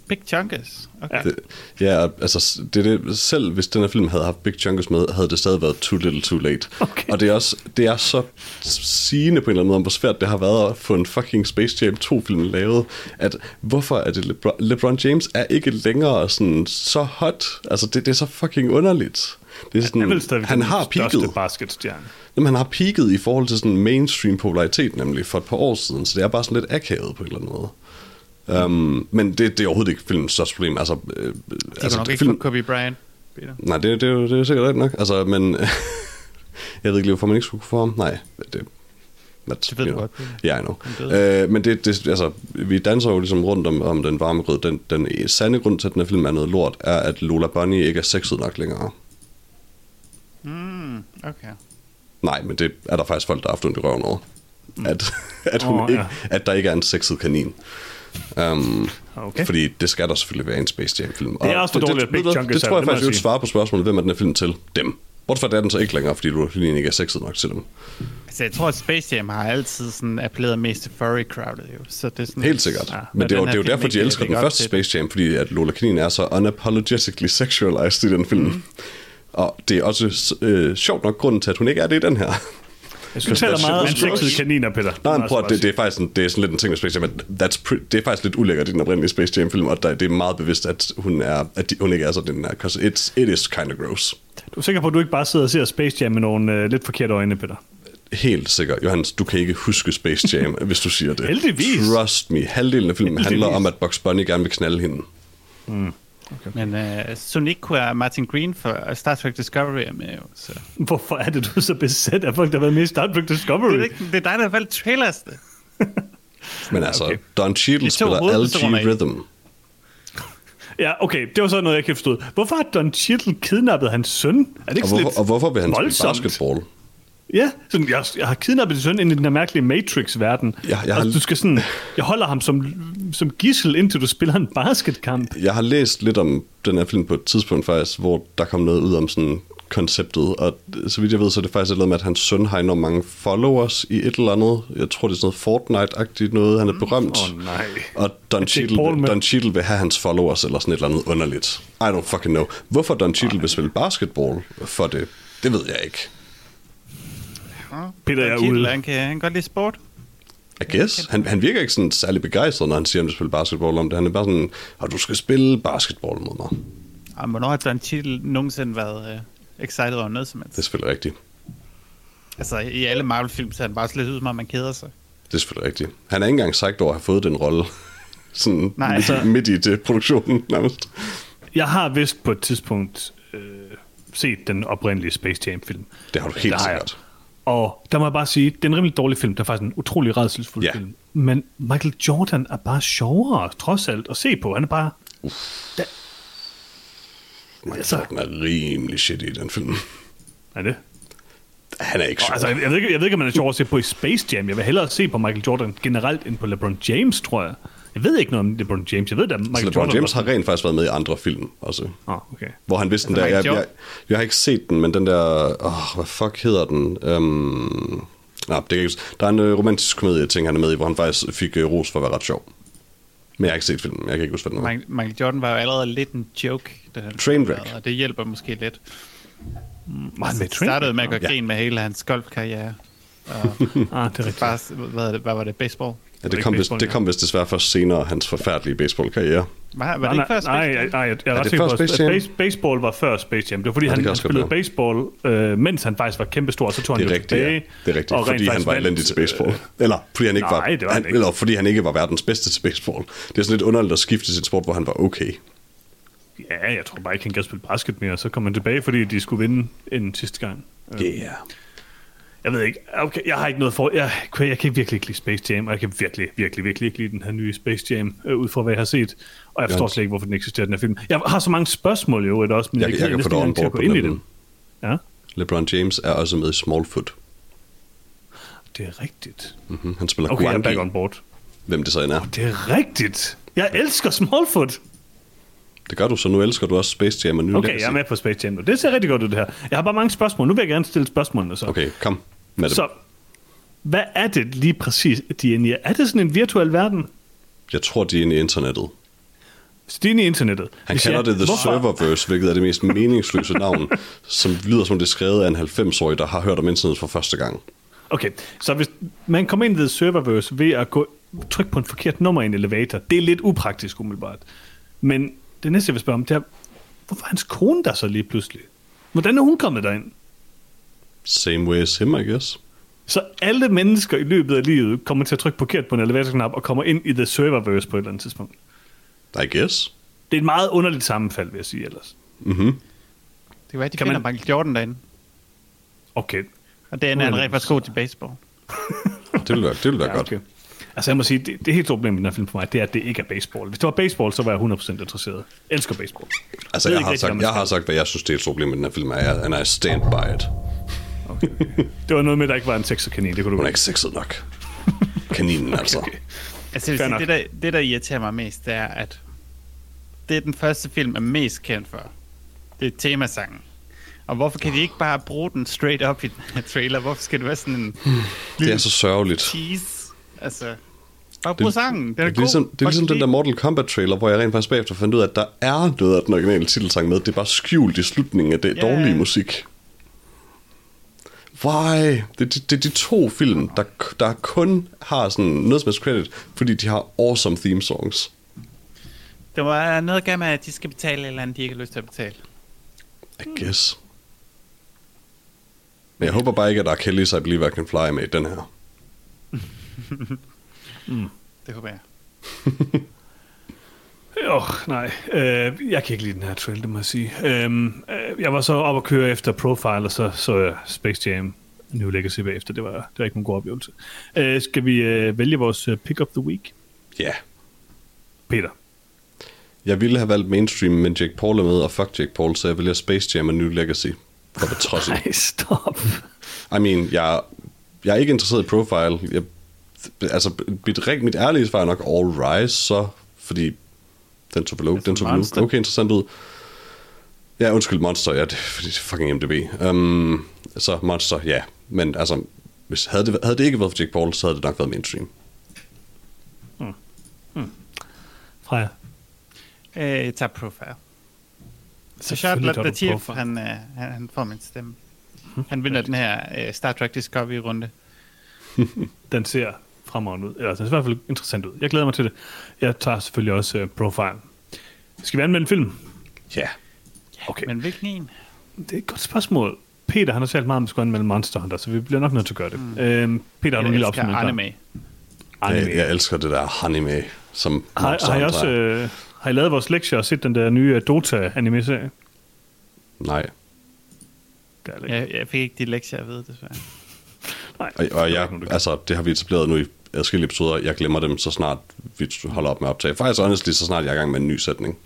Big Chunkus. Okay. Det, ja, altså, det det, selv hvis den her film havde haft Big Chunkus med, havde det stadig været too little too late. Okay. Og det er også det er så sigende på en eller anden måde, om hvor svært det har været at få en fucking Space Jam 2-film lavet, at hvorfor er det LeBron, LeBron James er ikke længere sådan så hot. Altså, det, det er så fucking underligt. Det er sådan, Han, er han har peaked. basketstjerne. Jamen, han har peaked i forhold til sådan mainstream popularitet, nemlig for et par år siden, så det er bare sådan lidt akavet på en eller anden måde. Um, men det, det er overhovedet ikke filmens største problem. Altså, øh, De altså, nok ikke film, Kobe Bryant. Peter. Nej, det, det, er jo, det er sikkert rigtigt nok. Altså, men jeg ved ikke hvorfor man ikke skulle kunne få ham. Nej, det, That's, Det ved du know. godt. Ja, yeah, I know. Øh, men det, det, altså, vi danser jo ligesom rundt om, om den varme grød. Den, den sande grund til, at den her film er noget lort, er, at Lola Bunny ikke er sexet nok længere. Mm, okay. Nej, men det er der faktisk folk, der har haft ondt i røven over. At, at, hun oh, ikke, ja. at der ikke er en sexet kanin. Um, Okay. Fordi det skal der selvfølgelig være en Space Jam-film. Det er også for dårligt, at Big du, Chunkus Det tror jeg faktisk, jeg vil sige. svare på spørgsmålet, hvem er den her film til? Dem. Hvorfor er den så ikke længere, fordi du lige ikke er sexet nok til dem? Altså, jeg tror, at Space Jam har altid sådan appelleret mest til furry crowdet, jo. Så det er sådan, Helt sikkert. Ja, men det er, jo, det er jo derfor, de elsker den første Space Jam, fordi at Lola Kanin er så unapologetically sexualized i den film. Mm. Og det er også øh, sjovt nok grunden til, at hun ikke er det i den her. Jeg synes, du taler meget om sexede kaniner, Peter. Nej, men prøv det, det, er faktisk sådan, det er sådan lidt en ting med Space Jam, at that's pre- det er faktisk lidt ulækkert i den oprindelige Space Jam film, og der, det er meget bevidst, at hun, er, at de, hun ikke er sådan den her, because it's, it is kind of gross. Du er sikker på, at du ikke bare sidder og ser Space Jam med nogle øh, lidt forkerte øjne, Peter? Helt sikkert. Johannes, du kan ikke huske Space Jam, hvis du siger det. Heldigvis. Trust me. Halvdelen af filmen Heldigvis. handler om, at Bugs Bunny gerne vil knalde hende. Men uh, Sonic er Martin Green for Star Trek Discovery er med, jo. Så. Hvorfor er det, du så besat af folk, der har været med i Star Trek Discovery? Det, er ikke, det er dig, der har valgt trailers. Det. Men altså, okay. okay. Don Cheadle spiller LG Rhythm. Ja, okay, det var så noget, jeg ikke forstod. Hvorfor har Don Cheadle kidnappet hans søn? Er det ikke Og hvorfor, lidt og hvorfor vil han spille voldsomt? basketball? Ja, sådan, jeg, jeg har kidnappet din søn ind i den her mærkelige Matrix-verden. Ja, jeg og har- du skal sådan, jeg holder ham som, som gissel, indtil du spiller en basketkamp. Jeg har læst lidt om den her film på et tidspunkt faktisk, hvor der kom noget ud om sådan konceptet, og så vidt jeg ved, så er det faktisk et eller andet med, at hans søn har enormt mange followers i et eller andet. Jeg tror, det er sådan noget Fortnite-agtigt noget. Han er berømt. Åh, nej. Og Don Cheadle. Don Cheadle vil have hans followers eller sådan et eller andet underligt. I don't fucking know. Hvorfor Don Cheadle vil spille basketball for det, det ved jeg ikke. Peter, er Cheadle, ude. Han kan, han kan godt lide sport. I guess. Han, han virker ikke sådan særlig begejstret, når han siger, at han vil spille basketball om det. Han er bare sådan, at du skal spille basketball mod mig. Og hvornår har Don Cheadle nogensinde været uh, excited over noget som helst? Det er selvfølgelig rigtigt. Altså, i alle Marvel-film ser han bare slet ud, som om man keder sig. Det er selvfølgelig rigtigt. Han er ikke engang sagt over at have fået den rolle. Sådan Nej. midt, Altså- midt i det produktionen nærmest. Jeg har vist på et tidspunkt øh, set den oprindelige Space Jam-film. Det har du helt Der har jeg. Og der må jeg bare sige, det er en rimelig dårlig film. Det er faktisk en utrolig redselsfuld Ja. film. Men Michael Jordan er bare sjovere, trods alt, at se på. Han er bare... Michael Altså- Jordan er rimelig shit i den film. Er det? Han er ikke sjov. Altså, jeg, jeg, ved ikke, jeg ved ikke, om man er sjov at se på i Space Jam. Jeg vil hellere se på Michael Jordan generelt end på LeBron James, tror jeg. Jeg ved ikke noget om LeBron James. Jeg ved, at Michael Så LeBron Jordan James har rent faktisk været med i andre film også. Oh, okay. Hvor han vidste den Altså, der... Jeg, Michael jeg, jeg, har ikke set den, men den der... Åh, hvad fuck hedder den? Um, nej, det kan jeg ikke, der er en øh, romantisk komedie ting, han er med i, hvor han faktisk fik øh, ros for at være ret sjov. Men jeg har ikke set filmen. Jeg kan ikke huske, hvad den var. Michael, Jordan var jo allerede lidt en joke, da han Trainwreck. Og det hjælper måske lidt. Han med i Det startede med at gå grin med hele hans golfkarriere. Og Ah, det er rigtigt. bare, hvad, det, hvad var det, baseball? Ja, det, kom vist, det ja. kom vist desværre først senere, hans forfærdelige baseballkarriere. Var, var Nej, det ikke nej, først nej, nej, nej, jeg er Er ret det sikker før på, at base, baseball var før Space Jam. Det var fordi, det han, kan han spillede være. baseball, øh, mens han faktisk var kæmpestor, så tog han Det er jo rigtigt, tilbage. ja. Det er rigtigt, og fordi han var elendig til øh, baseball. Eller fordi han ikke nej, var, det var han han, ikke. Eller fordi han ikke var verdens bedste til baseball. Det er sådan lidt underligt at skifte sin sport, hvor han var okay. Ja, jeg tror bare ikke, han kan spille basket mere. Så kom han tilbage, fordi de skulle vinde en sidste gang. Øh, Yeah. Jeg ved ikke. Okay, jeg har ikke noget for... Jeg, jeg kan virkelig ikke lide Space Jam, og jeg kan virkelig, virkelig, virkelig ikke lide den her nye Space Jam, øh, ud fra hvad jeg har set. Og jeg forstår Ja. slet ikke, hvorfor den eksisterer, den her film. Jeg har så mange spørgsmål jo et også, men Jeg, jeg, jeg, jeg kan få dig at på ind i den. Ja, LeBron James er også med i Smallfoot. det er rigtigt. Mm-hmm. Han spiller Okay, Guangi, on board. hvem det så end er. Det er rigtigt. Jeg elsker Smallfoot. Det gør du, så nu elsker du også Space Jam og New Okay, Legacy. jeg er med på Space Jam nu. Det ser rigtig godt ud, det her. Jeg har bare mange spørgsmål. Nu vil jeg gerne stille spørgsmålene så. Okay, kom med. Så, hvad er det lige præcis, de er inde i? Er det sådan en virtuel verden? Jeg tror, de er inde i internettet. Så det er inde i internettet. Han Hvis kalder jeg- det The hvorfor- Serververse, hvilket er det mest meningsløse navn, som lyder som det er skrevet af en 90-årig, der har hørt om internet for første gang. Okay, så hvis man kommer ind i The Serververse ved at gå, trykke på en forkert nummer i en elevator, det er lidt upraktisk umiddelbart. Men det næste, jeg vil spørge om, det er, hvorfor er hans kone der så lige pludselig? Hvordan er hun kommet derind? Same way as him, I guess. Så alle mennesker i løbet af livet kommer til at trykke forkert på en elevatorknap og kommer ind i The Serververse på et eller andet tidspunkt. I guess. Det er et meget underligt sammenfald, vil jeg sige ellers. Mm-hmm. Det kan være, at de Kan finder man- Michael Jordan derinde. Okay. Og det er det- rigtig faktisk god til baseball. Det vil være, det vil være Ja, godt. okay. Altså jeg må sige, det, det helt store problem med den her film for mig, det er, at det ikke er baseball. Hvis det var baseball, så var jeg 100% interesseret. Jeg elsker baseball. Altså, jeg ikke har, rigtig, sagt, jeg har sagt, hvad jeg synes, det er et problem med den her film, er, and I stand by it. Det var noget med, at der ikke var en sexerkanin. Det kunne du Hun er ikke sexet nok. Kaninen, okay, altså. okay. Altså, Fair sige, det, der, det, der irriterer mig mest, det er, at det er den første film, er mest kendt for. Det er temasangen. Og hvorfor kan de ikke bare bruge den straight up i den her trailer? Hvorfor skal det være sådan en Det er så sørgeligt. tease? Altså, bare brug sangen. Den er, det er ligesom, god. det er ligesom den der Mortal Kombat trailer, hvor jeg rent faktisk bagefter fandt ud af, at der er noget af den originale titelsang med. Det er bare skjult i slutningen af det Ja. dårlige musik. Why? Det, det, det er de to film, der, der kun har sådan noget som helst credit, fordi de har awesome theme songs. Det var noget gammel med, at de skal betale et eller andet, de ikke har lyst til at betale. I guess. Men jeg håber bare ikke, at der er Kelly's I Believe I Can Fly med den her. Det håber jeg. Åh, oh, nej. Øh, jeg kan ikke lide den her trailer, det må jeg sige. Øhm, øh, jeg var så op og køre efter Profile, og så så jeg Space Jam New Legacy bagefter. Det var, det var ikke nogen god oplevelse. Øh, skal vi øh, vælge vores øh, pick of the week? Ja. Yeah. Peter. Jeg ville have valgt mainstream, men Jake Paul er med, og fuck Jake Paul, så jeg vælger Space Jam og New Legacy. For det trods Nej, stop. I mean, jeg, jeg er ikke interesseret i profile. Jeg, altså, mit, mit ærlige svar er nok All Rise, så, fordi den tog Altså den tog Monster. okay interessant ud. Ja, undskyld, Monster, ja, det, fordi det er fucking MDB. Um, så Monster, ja. Men altså, hvis, havde, det, havde det ikke været for Jake Paul, så havde det nok været mainstream. Freja. Øh, jeg tager Profile. Så Charlotte Latif, han, øh, han, han får min stemme. Han vinder den her øh, Star Trek Discovery-runde. Den ser fremragende ud. Eller, den ser i hvert fald interessant ud. Jeg glæder mig til det. Jeg tager selvfølgelig også uh, Profile. Skal vi anmelde en film? Ja. Okay. Men hvilken en? Det er et godt spørgsmål. Peter, han har talt meget om, at vi skal anmelde Monster Hunter, så vi bliver nok nødt til at gøre det. Mm. Øhm, Peter, har du en Jeg lille klar? anime. Anime. Jeg, jeg elsker det der anime, som Har, Monster har, I også, øh, har I lavet vores lektier og set den der nye øh, Dota-anime-serie? Nej. Er. Jeg, jeg fik ikke de lektier at vide, desværre. Nej, Og, og jeg, altså, det har vi etableret nu i adskillige episoder. Jeg glemmer dem, så snart vi holder op med at optage. Faktisk honestly, så snart jeg er i gang med en ny sætning.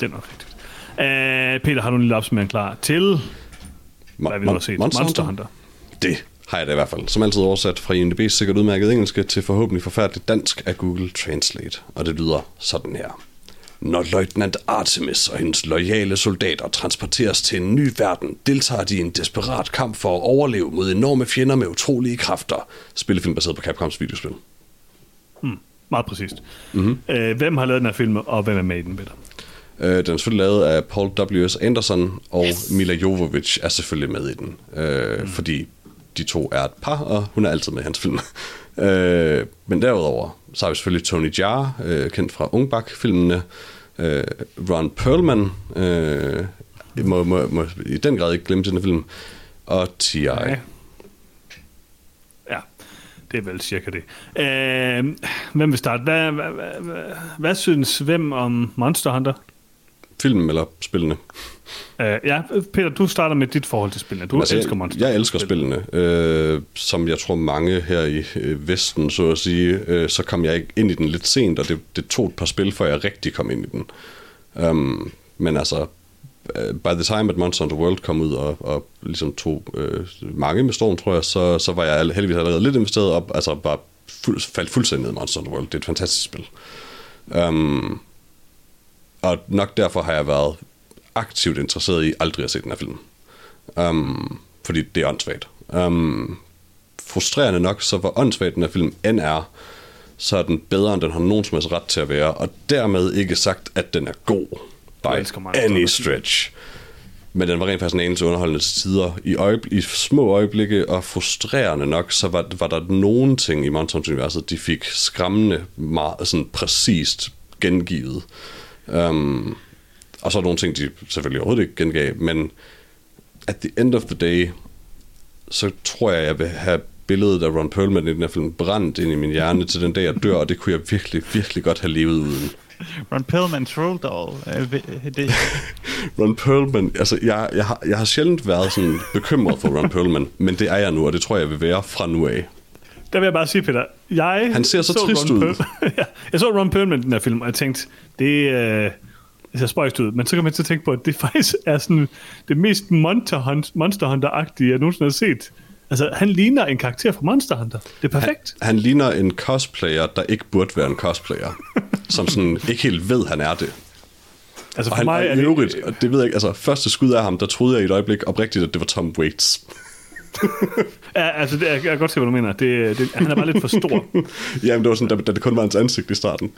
Det er nok rigtigt. Uh, Peter, har du en lille opsummering klar til, hvad vi har set? Monster Hunter. Det har jeg da i hvert fald. Som altid oversat fra IMDb's sikkert udmærket engelske til forhåbentlig forfærdeligt dansk af Google Translate. Og det lyder sådan her. Når løjtnant Artemis og hendes loyale soldater transporteres til en ny verden, deltager de i en desperat kamp for at overleve mod enorme fjender med utrolige kræfter. Spillefilm baseret på Capcoms videospil. Meget præcist. Mm-hmm. Uh, hvem har lavet den her film, og hvem er med i den, Peter? Øh, den er selvfølgelig lavet af Paul W.S. Anderson, og yes. Mila Jovovich er selvfølgelig med i den. Øh, mm. Fordi de to er et par, og hun er altid med i hans film. øh, men derudover, så har vi selvfølgelig Tony Jaa, øh, kendt fra Ungbak-filmene. Øh, Ron Perlman, øh, må, må, må i den grad ikke glemme den film. Og T.I. Ja. ja, det er vel cirka det. Øh, hvem vil starte? Hvad, hvad, hvad, hvad, hvad synes hvem om Monster Hunter? Filmen eller spillene? Uh, ja, Peter, du starter med dit forhold til spillene. Du altså, elsker Monster Jeg elsker spillene. Øh, som jeg tror mange her i øh, Vesten, så at sige, øh, så kom jeg ikke ind i den lidt sent, og det, det tog et par spil, før jeg rigtig kom ind i den. Um, men altså, øh, by the time at Monster Hunter World kom ud og, og ligesom tog øh, mange med storm, tror jeg, så, så var jeg heldigvis allerede lidt investeret op, altså bare fuld, faldt fuldstændig ned i Monster Hunter World. Det er et fantastisk spil. Um, og nok derfor har jeg været aktivt interesseret i aldrig at se den her film. Um, fordi det er åndssvagt. Um, frustrerende nok, så hvor åndssvagt den her film end er, så er den bedre, end den har nogen som helst ret til at være, og dermed ikke sagt, at den er god by any stretch. Men den var rent faktisk en anelse underholdende til tider. I, øjebl- I små øjeblikke, og frustrerende nok, så var, var der nogle ting i Monster-universet, de fik skræmmende meget sådan præcist gengivet. Um, og så er nogle ting, de selvfølgelig overhovedet ikke gengav, men at the end of the day, så tror jeg, jeg vil have billedet af Ron Perlman i den her film brændt ind i min hjerne til den dag, jeg dør, og det kunne jeg virkelig, virkelig godt have levet uden. Ron Perlman Troll Doll. Øh, ved- det, Ron Perlman, altså jeg, jeg, har, jeg har sjældent været sådan bekymret for Ron Perlman, men det er jeg nu, og det tror jeg, vil være fra nu af. Der vil jeg bare sige, Peter, jeg Han ser så trist Ron ud. Perl- ja, jeg så Ron Perlman den her film, og jeg tænkte, det, øh, det ser spøjst ud. Men så kan man til at tænke på, at det faktisk er sådan det mest Monster, Hunt, Monster Hunter-agtige, jeg nogensinde har set. Altså, han ligner en karakter fra Monster Hunter. Det er perfekt. Han ligner en cosplayer, der ikke burde være en cosplayer. som sådan ikke helt ved, han er det. altså, Og for han mig og er det... øvrigt, og det ved jeg ikke, altså første skud af ham, der troede jeg i et øjeblik oprigtigt, at det var Tom Waits. Ja, altså, det, jeg, jeg kan godt se, hvad du mener. Det, det, han er bare lidt for stor. Jamen det var sådan, da, da det kun var hans ansigt i starten.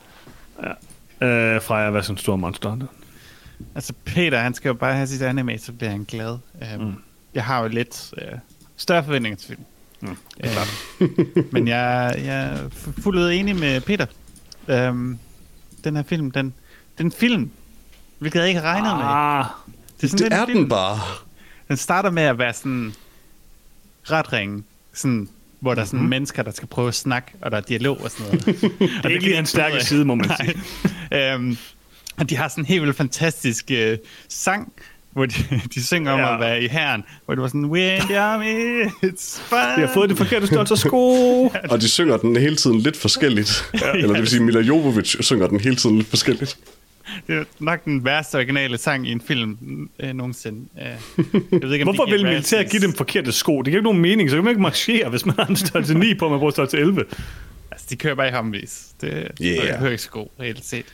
øh, fra at være sådan en stor Monster altså, Peter, han skal jo bare have sit anime, så bliver han glad. Um, mm. Jeg har jo lidt uh, større forventninger til filmen. Mm, Uh, men jeg, jeg er fu- fuldt enig med Peter. Um, den her film, den, den film, hvilket jeg ikke havde regnet med. Ah, Det Det lidt en er film. den bare. Den starter med at være sådan ret ringe, sådan, hvor der er sådan mennesker, der skal prøve at snakke, og der er dialog og sådan noget. det er ikke lige hans stærke side, må man sige. øhm, og de har sådan en helt vildt fantastisk øh, sang, hvor de, de synger om Ja. at være i herren, hvor det var sådan, the army, it's fun. vi har fået det forkerte størrelse sko. Og de synger den hele tiden lidt forskelligt. Eller det vil sige, Mila Jovovich synger den hele tiden lidt forskelligt. Det er nok den værste originale sang i en film øh, nogensinde. Øh, jeg ved ikke, om Hvorfor vil militæret give dem forkerte sko? Det giver ikke nogen mening, så kan man ikke marchere, hvis man har en størrelse 9 på, og man bruger størrelse 11. Altså, de kører bare i humvis. Det Yeah. yeah. behøver ikke sko, reelt set.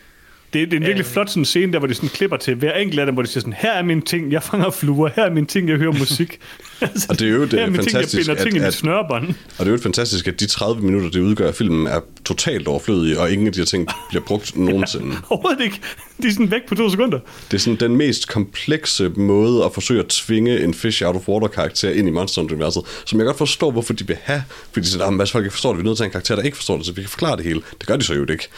Det, det er en virkelig flot sådan scene, der hvor de sådan klipper til hver enkelt af dem, hvor de siger sådan, her er mine ting, jeg fanger fluer, her er mine ting, jeg hører musik. altså, Og det er jo det her er mine ting, jeg fantastisk, ting i at- mit at- snørebånd. Og det er jo fantastisk, at de 30 minutter, det udgør af filmen, er totalt overflødige, og ingen af de her ting bliver brugt nogensinde. Overhovedet ikke. De er sådan væk på to sekunder. Det er sådan den mest komplekse måde at forsøge at tvinge en fish out of water karakter ind i Monster Hunter-universet, som jeg godt forstår, hvorfor de vil have. Fordi så der er en masse folk, ikke forstår det. Vi er nødt til at have en karakter, der ikke forstår det, så vi kan forklare det hele. Det gør de så jo ikke.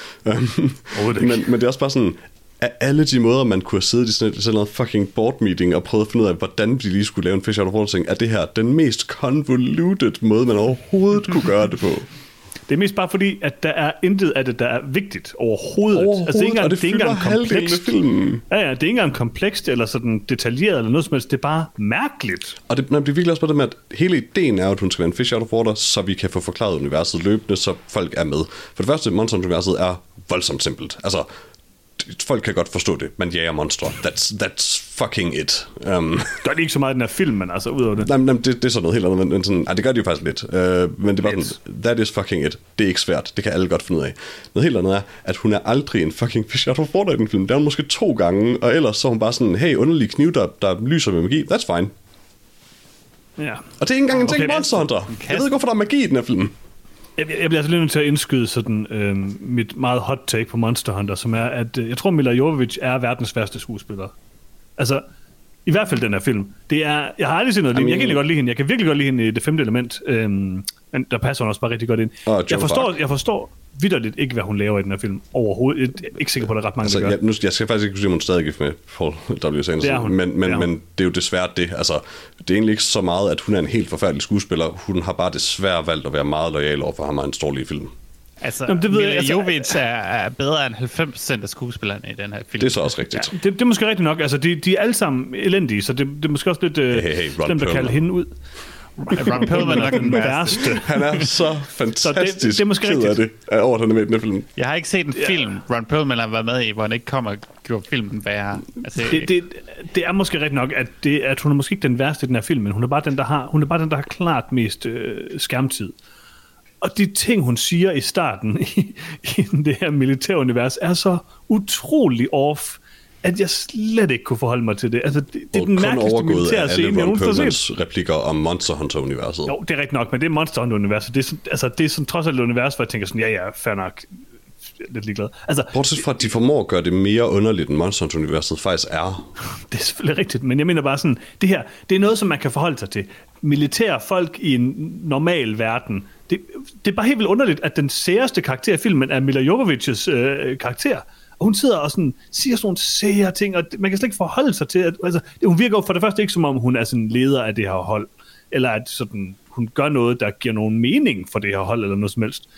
men, men det er også bare sådan, af alle de måder, man kunne have siddet i sådan, et, sådan noget fucking board meeting og prøvet at finde ud af, hvordan de lige skulle lave en fish out of water ting, er det her den mest convoluted måde, man overhovedet kunne gøre det på. Det er mest bare fordi, at der er intet af det, der er vigtigt overhovedet. Overhovedet, altså, det er ikke engang, det det er ikke engang komplekst. filmen. Ja, ja, det er ikke engang komplekst eller sådan detaljeret eller noget som helst. Det er bare mærkeligt. Og det, nej, det er virkelig også bare det med, at hele ideen er, at hun skal være en fish out of water, så vi kan få forklaret universet løbende, så folk er med. For det første, Monster-universet er voldsomt simpelt. Altså, folk kan godt forstå det. Man jager monstre. That's, that's fucking it. Um, Gør det ikke så meget i den her film, men altså udover det. nej, men det, det er sådan noget helt andet. Men, sådan, ej, det gør de jo faktisk lidt. Uh, men det er bare Lidt. sådan, that is fucking it. Det er ikke svært. Det kan alle godt finde ud af. Noget helt andet er, at hun er aldrig en fucking fish out of water i den film. Det er hun måske to gange, og ellers så er hun bare sådan, hey, underlig kniv, der, der lyser med magi. That's fine. Ja. Og det er ikke engang en ting okay, Monster Hunter. Jeg ved ikke, hvorfor der er magi i den her film. Jeg, jeg bliver altså lidt nødt til at indskyde sådan, øh, mit meget hot take på Monster Hunter, som er, at øh, jeg tror, Mila Jovovich er verdens værste skuespiller. Altså, i hvert fald den her film. Det er, jeg har aldrig set noget. Mean, jeg kan egentlig godt lide hende. Jeg kan virkelig godt lide hende i det femte element. Øh, men der passer hun også bare rigtig godt ind. Og jeg, forstår, jeg forstår vidderligt ikke, hvad hun laver i den her film. Overhovedet. Jeg er ikke sikker på, at der er ret mange, Altså, der gør. jeg, nu, jeg skal faktisk ikke sige, om hun stadig er gift med Paul W. Sanderson, Det er hun. men, men, Det er hun. men det er jo desværre det. Altså, det er egentlig ikke så meget, at hun er en helt forfærdelig skuespiller. Hun har bare desværre valgt at være meget lojal over for ham og hans dårlige film. Altså, Jamen, det ved jeg, Mila altså- Jovovich er, er bedre end 90% af skuespillerne i den her film. Det er så også rigtigt. Det, det er måske rigtigt nok. Altså, de, de er alle sammen elendige, så det, det er måske også lidt øh, Hey, hey, hey, slemt at kalde hende ud. Ron Perlman er nok den værste. Han er så fantastisk det er måske ked af rigtigt. det, over, at han er med i den her film. Jeg har ikke set en film, Ron Perlman har været med i, hvor han ikke kommer og gjorde filmen værre. Altså, det, det, det er måske rigtigt nok, at, det, at hun er måske ikke den værste i den her film, men hun er bare den, der har, hun er bare den, der har klart mest øh, skærmtid. Og de ting, hun siger i starten i, i det her militærunivers, er så utrolig off, at jeg slet ikke kunne forholde mig til det. Altså, det, det er den mærkeligste militære scene, jeg nogensinde har set. Replikker om Monster Hunter-universet. Jo, det er rigtigt nok, men det er Monster Hunter-universet. Det er, sådan, altså, det er sådan, trods alt et univers, hvor jeg tænker sådan, ja, ja, fair nok. Lidt ligeglad. Altså, Bortset fra, at de formår at gøre det mere underligt, end Monster Hunter-universet faktisk er. det er selvfølgelig rigtigt, men jeg mener bare sådan, det her, det er noget, som man kan forholde sig til. Militære folk i en normal verden, det, det er bare helt vildt underligt, at den særeste karakter i filmen er Mila Jovovic's øh, karakter. Og hun sidder og sådan, siger sådan nogle sære ting, og man kan slet ikke forholde sig til, at altså, hun virker for det første ikke som om, hun er sådan leder af det her hold, eller at sådan, hun gør noget, der giver nogen mening for det her hold, eller noget som helst.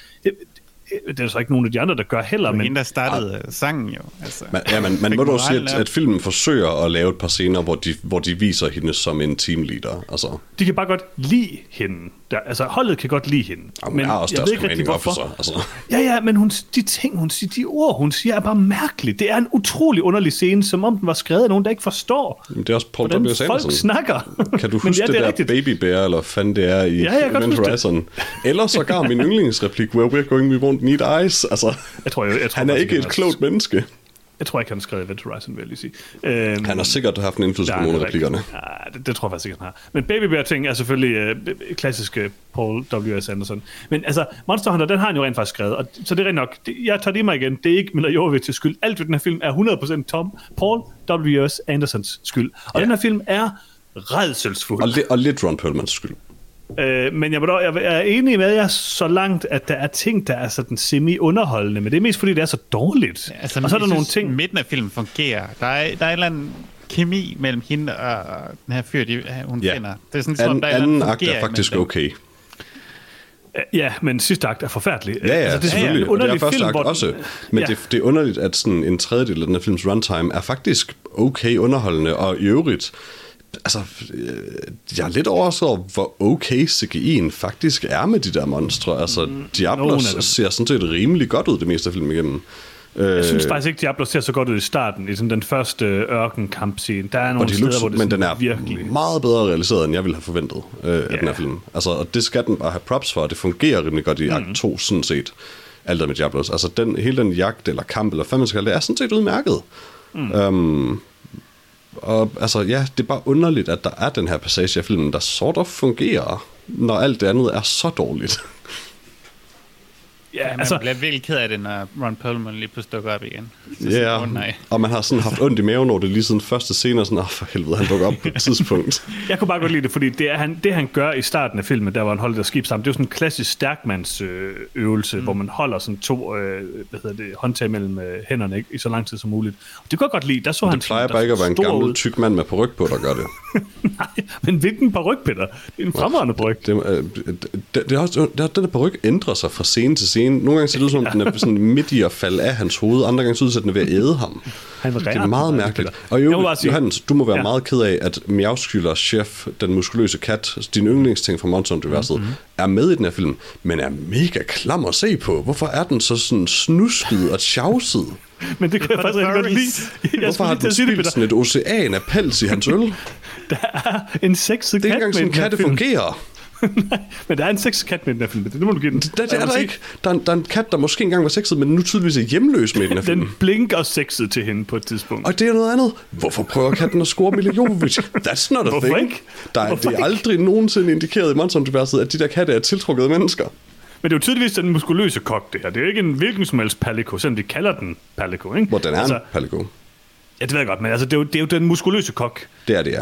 Det, det, det er så ikke nogen af de andre, der gør heller, Men men hende, der startede øh, sangen jo. Altså, Man, ja, man, man må dog sige, at, at filmen forsøger at lave et par scener, hvor de, hvor de viser hende som en teamleader. Altså, de kan bare godt lide hende. Der, altså, holdet kan godt lide hende. men er også deres commanding officer. Altså. Ja, ja, men hun, de ting, hun siger, de ord, hun siger, er bare mærkelige. Det er en utrolig underlig scene, som om den var skrevet af nogen, der ikke forstår, Men det er også Paul hvordan W. folk snakker. Kan du Men huske ja, det, er der rigtigt. Baby Bear, eller fanden det er i Ja, jeg Event det. Horizon? Eller sågar min yndlingsreplik, Where we're going, we won't need eyes. Altså, Jeg tror, jeg, jeg tror, han er ikke et klogt menneske. Jeg tror ikke, han har skrevet Event Horizon, vil jeg lige sige. Øhm, Han har sikkert haft en indflydelse på nogle af er replikkerne. Ja, det, det tror jeg faktisk ikke, han har. Men Baby Bear ting er selvfølgelig øh, klassiske Paul W.S. Anderson. Men altså, Monster Hunter, den har han jo rent faktisk skrevet. Og, så det er rent nok. Det, jeg tager det mig igen. Det er ikke Mila Jovovic's skyld. Alt ved den her film er 100% Tom Paul W.S. Andersons skyld. Og Ja. den her film er redselsfuld. Og, li- og lidt Ron Perlmans skyld. Øh, men jeg, dog, jeg er enig med jer så langt, at der er ting, der er sådan semi-underholdende, men det er mest fordi, det er så dårligt. altså, og så er der nogle ting... Midten af filmen fungerer. Der er, der er en eller anden kemi mellem hende og den her fyr, de, hun Ja. finder. Det er sådan, om Anden, der er anden akt er faktisk okay. Ja, men sidste akt er forfærdelig. Ja, ja, altså, det er selvfølgelig en og det er underlig første film, akt den- også. Men ja. det, det er underligt, at sådan en tredjedel af den her films runtime er faktisk okay underholdende, og i øvrigt, altså, øh, jeg er lidt overrasket over, hvor okay CGI'en faktisk er med de der monstre. Altså, af dem. ser sådan set rimelig godt ud det meste af filmen igennem. Jeg synes Øh, faktisk ikke, Diablo ser så godt ud i starten, i sådan den første ørkenkampscene. Der er og nogle det steder, looks, hvor det men den er virkelig... meget bedre realiseret, end jeg ville have forventet øh, af Ja. den her film. Altså, og det skal den bare have props for, det fungerer rimelig godt i Mhm. akt 2, sådan set. Alt med Diablos. Altså, den, hele den jagt, eller kamp, eller hvad man skal det, er sådan set udmærket. Mm. Um, og altså, ja, det er bare underligt, at der er den her passage af filmen, der sort of fungerer, når alt det andet er så dårligt. Ja, Ja, man altså, bliver virkelig ked af det, når Ron Perlman lige pludselig dukker op igen. Så Ja, sådan, åh, nej. og man har sådan haft ondt i maven over det lige siden første scene, og sådan, åh, for helvede, han dukker op på et tidspunkt. jeg kunne bare godt lide det, fordi det, er, han, det han gør i starten af filmen, der hvor han holder det skib sammen, det er jo sådan en klassisk stærkmands øh, øvelse, mm. hvor man holder sådan to øh, hvad hedder det, håndtag mellem øh, hænderne ikke, i så lang tid som muligt. Og det kunne jeg godt lide. Der så han Det plejer sådan- bare ikke at være en gammel, ud. tyk mand med peruk på, der gør det. Nej, men hvilken paryk, Peter? Det er en fremragende paryk. Det, øh, det, det, er også, det, den der peruk ændrer sig fra scene til scene. Nogle gange ser det ud som om, den er sådan midt i at falde af hans hoved, andre gange ser det ud som, at den er ved at æde ham. Han Det er meget den, mærkeligt. Og jo, Johannes, du må være Ja. meget ked af, at Meowskylers chef, den muskuløse kat, din yndlingsting fra Monster Universet, Mhm. mm-hmm. er med i den her film, men er mega klam at se på. Hvorfor er den så sådan snusket og tjavset? Men det kan jeg faktisk rigtig godt lide. Jeg Hvorfor har den det, spildt sådan et ocean af pels i hans øl? Det Der er en sexet er kat ikke engang sådan, katte film. fungerer. Nej, men der er en sexet kat med den her film. Det må du give den. Det, det er der sige, ikke. Der er, en- der er en kat, der måske engang var sexet, men nu tydeligvis er hjemløs med den her film. Den blinker sexet til hende på et tidspunkt. Og det er noget andet. Hvorfor prøver katten at score Mila Jovovich? That's not a Hvorfor thing. ikke? Der er, Hvorfor det er ikke? aldrig nogensinde indikeret i Monster-universet, at de der katte er tiltrukket mennesker. Men det er jo tydeligvis den muskuløse kok, det her. Det er jo ikke en hvilken som helst palico, selvom de kalder den palico, ikke? Hvor den er altså, en palico. Ja, det ved jeg godt, men altså, det, er jo, det er jo den muskuløse kok. Det er det, ja.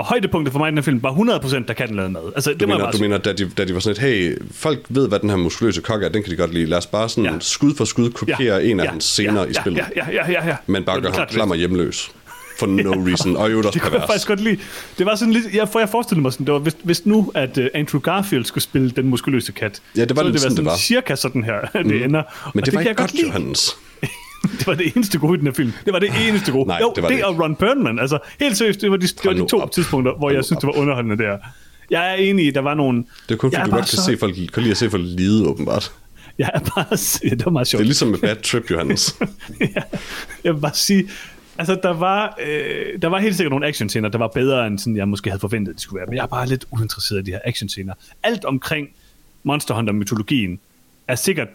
Og højdepunktet for mig i den her film var 100% der kan den lave mad. Altså, Du det må jeg mener, bare du mener da, de, da de var sådan et, hey, folk ved, hvad den her muskuløse kok er, den kan de godt lide. Lad os bare sådan Ja. ja. skud for skud kopiere en af hans scener ja, i spillet. Ja, ja, ja, ja, ja. Men bare Det gør ham klam og hjemløs. For no reason. Og også Det kunne jeg faktisk godt lide. Det var sådan lidt, jeg, for jeg forestillede mig sådan, det var, hvis, hvis nu, at uh, Andrew Garfield skulle spille den muskuløse kat, Ja, det var så ville det være sådan, det var. cirka sådan her, det ender. Men Og det, var ikke godt, lide. Johannes. Det var det eneste gode i den her film. Det var det eneste gode. Nej, jo, det var det, det og Ron Perlman. Altså, helt seriøst, det var de, det var de to op. tidspunkter, hvor Hold jeg synes, det var underholdende der. Jeg er enig i, der var nogle... Det er kun fordi, du godt kan, så- se folk, kan lide at se folk lide, åbenbart. Jeg er bare... Ja, det var meget sjovt. Det er ligesom med Bad Trip, Johannes. ja, jeg vil bare sige, altså der var, øh, der var helt sikkert nogle actionscener, der var bedre end sådan, jeg måske havde forventet, de skulle være. Men jeg er bare lidt uinteresseret i de her actionscener. Alt omkring Monster Hunter-mytologien er sikkert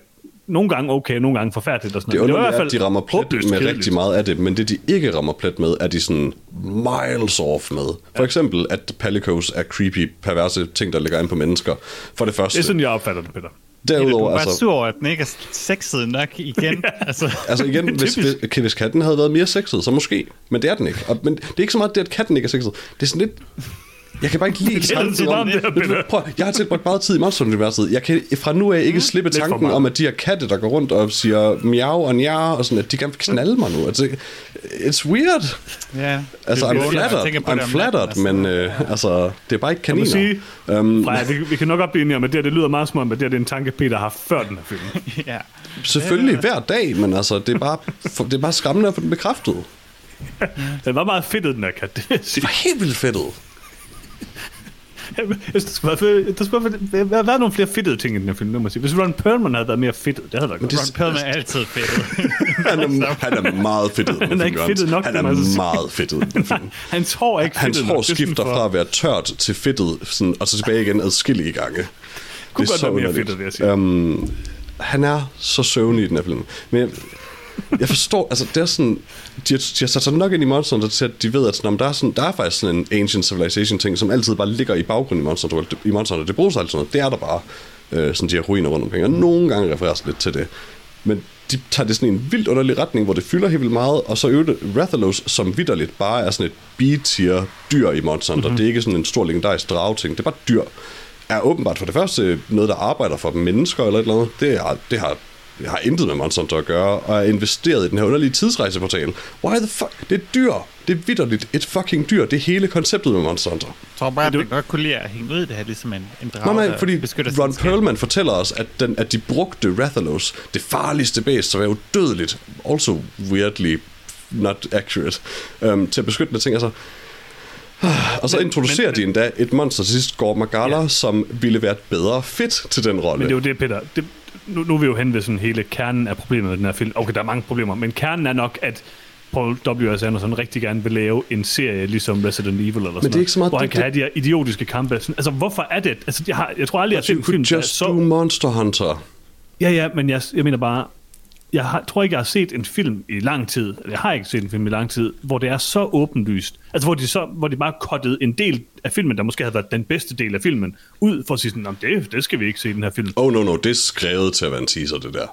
nogle gange okay, nogle gange forfærdeligt og sådan Det er noget. Men underligt, at de rammer plet med kedeligt. rigtig meget af det, men det de ikke rammer plet med, er de sådan miles off med. For eksempel, at palicos er creepy, perverse ting, der ligger ind på mennesker. For det første. Det er sådan, jeg opfatter det, Peter. Du Derudover, er bare altså, sur over, at den ikke er sexet nok igen. altså, altså igen, hvis, hvis, okay, hvis katten havde været mere sexet, så måske. Men det er den ikke. Og, men det er ikke så meget det, at katten ikke er sexet. Det er sådan lidt... Jeg kan bare ikke lide Det tanken om... det. Prøv, jeg har tilbragt meget tid i Monster-universet. Jeg kan fra nu af ikke slippe tanken om, at de her katte, der går rundt og siger miau og nja, og sådan, at de kan knalde mig nu. Altså, it's weird. ja, Altså, det I'm er flattered, det I'm flattered, natten, men øh, altså, det er bare ikke kaniner. sige, Øhm, Freja, vi, vi kan nok godt blive enige om, at det, her, det lyder meget som om, at det, her, det er en tanke, Peter har før den her film. Altså. ja. selvfølgelig hver dag, men altså, det er bare, for, det er bare skræmmende at få den bekræftet. Den var meget fedtet, den her kat. Det. Det var helt vildt fedtet. Jeg synes, der skulle være, der skulle være, være, være nogle flere fedtede ting i den her film, det må sige. Hvis Ron Perlman havde været mere fedtet, det havde været godt. det- Ron Perlman er altid fedt. Han er, han er meget fedtet. Han er ikke fedtet nok, Han er meget fedtet. Hans hår er ikke Hans fedtet hår er sådan skifter fra at være tørt til fedtet, sådan, og så tilbage igen adskillige gange. Kunne Det er godt være mere fedtet, vil jeg sige. Øhm, han er så søvnig i den her film. Men jeg, forstår, altså det er sådan, de har, de har sat sig nok ind i monsterne til, at de ved, at sådan, om der, er sådan, der er faktisk sådan en ancient civilization ting, som altid bare ligger i baggrunden i monsterne. I monsterne. Det bruges altid sådan noget. Det er der bare, øh, sådan de her ruiner rundt omkring. Og nogle gange refereres lidt til det. Men de tager det sådan en vildt underlig retning, hvor det fylder helt vildt meget, og så øvrigt Rathalos, som vidderligt bare er sådan et B-tier dyr i Monster Hunter. Mm-hmm. Det er ikke sådan en stor legendarisk dragting, det er bare dyr. Er åbenbart for det første noget, der arbejder for mennesker eller et eller andet. Det, er, det har det har intet med Monster Hunter at gøre, og er investeret i den her underlige tidsrejseportal. Why the fuck? Det er dyr. Det er vidderligt et fucking dyr. Det er hele konceptet med Monster Hunter. Jeg tror bare, at den godt kunne lide at hænge ud i det her, ligesom en, en drag, Nej, nej, fordi Ron. Perlman fortæller os, at, den, at de brugte Rathalos, det farligste bæst, som er udødeligt, also weirdly not accurate, um, til at beskytte den her ting. Altså, og så Men- introducerer men- de endda et monster til sidst, Gore Magala, ja. som ville være et bedre fit til den rolle. Men det er jo det, Peter. Det, nu, nu er vi jo hen ved sådan hele kernen af problemet med den her film. Okay, der er mange problemer, men kernen er nok, at Paul W.S. Anderson rigtig gerne vil lave en serie, ligesom Resident Evil eller sådan det er ikke så meget hvor han det- kan have de her idiotiske kampe. Sådan, altså, hvorfor er det? Altså, jeg, har, jeg tror aldrig, jeg har set en film, could der er just så... do Monster Hunter. Ja, ja, men jeg, jeg mener bare, jeg har, tror ikke, jeg har set en film i lang tid, eller jeg har ikke set en film i lang tid, hvor det er så åbenlyst, altså hvor de, så, hvor de bare kottede en del af filmen, der måske havde været den bedste del af filmen, ud for at sige sådan, "Nå, men det, det skal vi ikke se i den her film. Oh no, no, det er skrevet til at være en teaser, det der.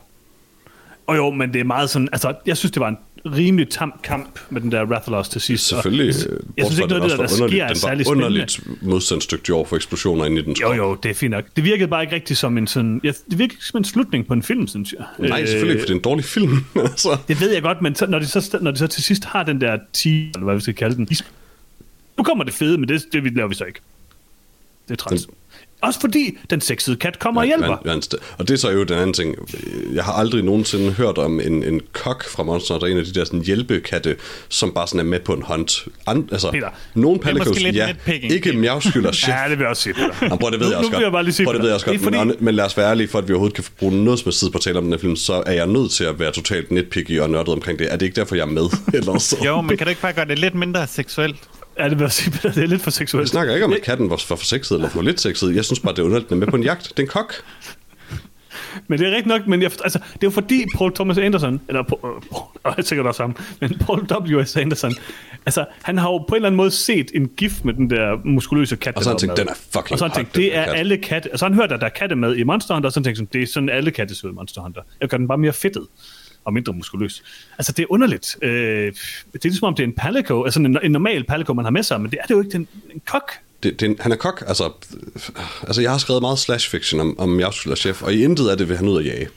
Og jo, men det er meget sådan, altså jeg synes, det var en rimelig tam kamp med den der Rathalos til sidst. Selvfølgelig. Jeg, øh, jeg synes ikke noget af det, der, der sker, er den særlig var spændende. underligt modstandsdygtig over for eksplosioner inde i den Jo, skov. jo, det er fint nok. Det virkede bare ikke rigtigt som en sådan... Ja, det virkede som en slutning på en film, synes jeg. Nej, selvfølgelig, for det er en dårlig film. altså. Det ved jeg godt, men så, når, de så, når de så til sidst har den der 10, eller hvad vi skal kalde den, nu kommer det fede, men det, det laver vi så ikke. Det er træls. Den- Også fordi den sexede kat kommer og hjælper. Hver eneste- Og det er så jo den anden ting. Jeg har aldrig nogensinde hørt om en, en kok fra Monster Hunter, en af de der sådan hjælpekatte, som bare sådan er med på en hunt. An, altså, Peter, er palicos, lidt ja, nitpicking. ikke miavskylder chef. Ja, det vil jeg også sige, Peter. Jamen, bror, det ved Nu- jeg også nu godt. vil jeg bare lige sige, Bror, det ved jeg også godt. er Men, fordi- men lad os være ærlige, for at vi overhovedet kan bruge noget som tid på at tale om den her film, så er jeg nødt til at være totalt nitpicky og nørdet omkring det. Er det ikke derfor, jeg er med? Eller så? Jo, men kan du ikke bare gøre det lidt mindre seksuelt? Ja, det vil jeg sige, Peter. Det er lidt for Jeg seksuelt. snakker ikke om, at katten var for, sexet eller for lidt sexet. Jeg synes bare, det er underligt, den er med på en jagt. Det er en kok. Men det er rigtigt nok, men jeg, altså, det er jo fordi Paul Thomas Anderson, eller Paul, øh, Paul jeg sikkert også ham, men Paul W.S. Anderson, altså, han har jo på en eller anden måde set en gif med den der muskuløse kat. Og så han tænkt, den er fucking Og så han tænkt, det er kat. alle katte. Og så har han hørt, at der er katte med i Monster Hunter, og så han tænkt sådan, det er sådan, alle katte ser ud i Monster Hunter. Jeg gør den bare mere fedtet og mindre muskuløs. Altså, det er underligt. Øh, det er ligesom om, det er en palico, altså en, en normal palico, man har med sig, men det er det jo ikke, det er en, kok. Det, det er han er kok. Altså, altså, jeg har skrevet meget slash fiction om, om Mjavskyld chef, og i intet af det vil han ud at jage.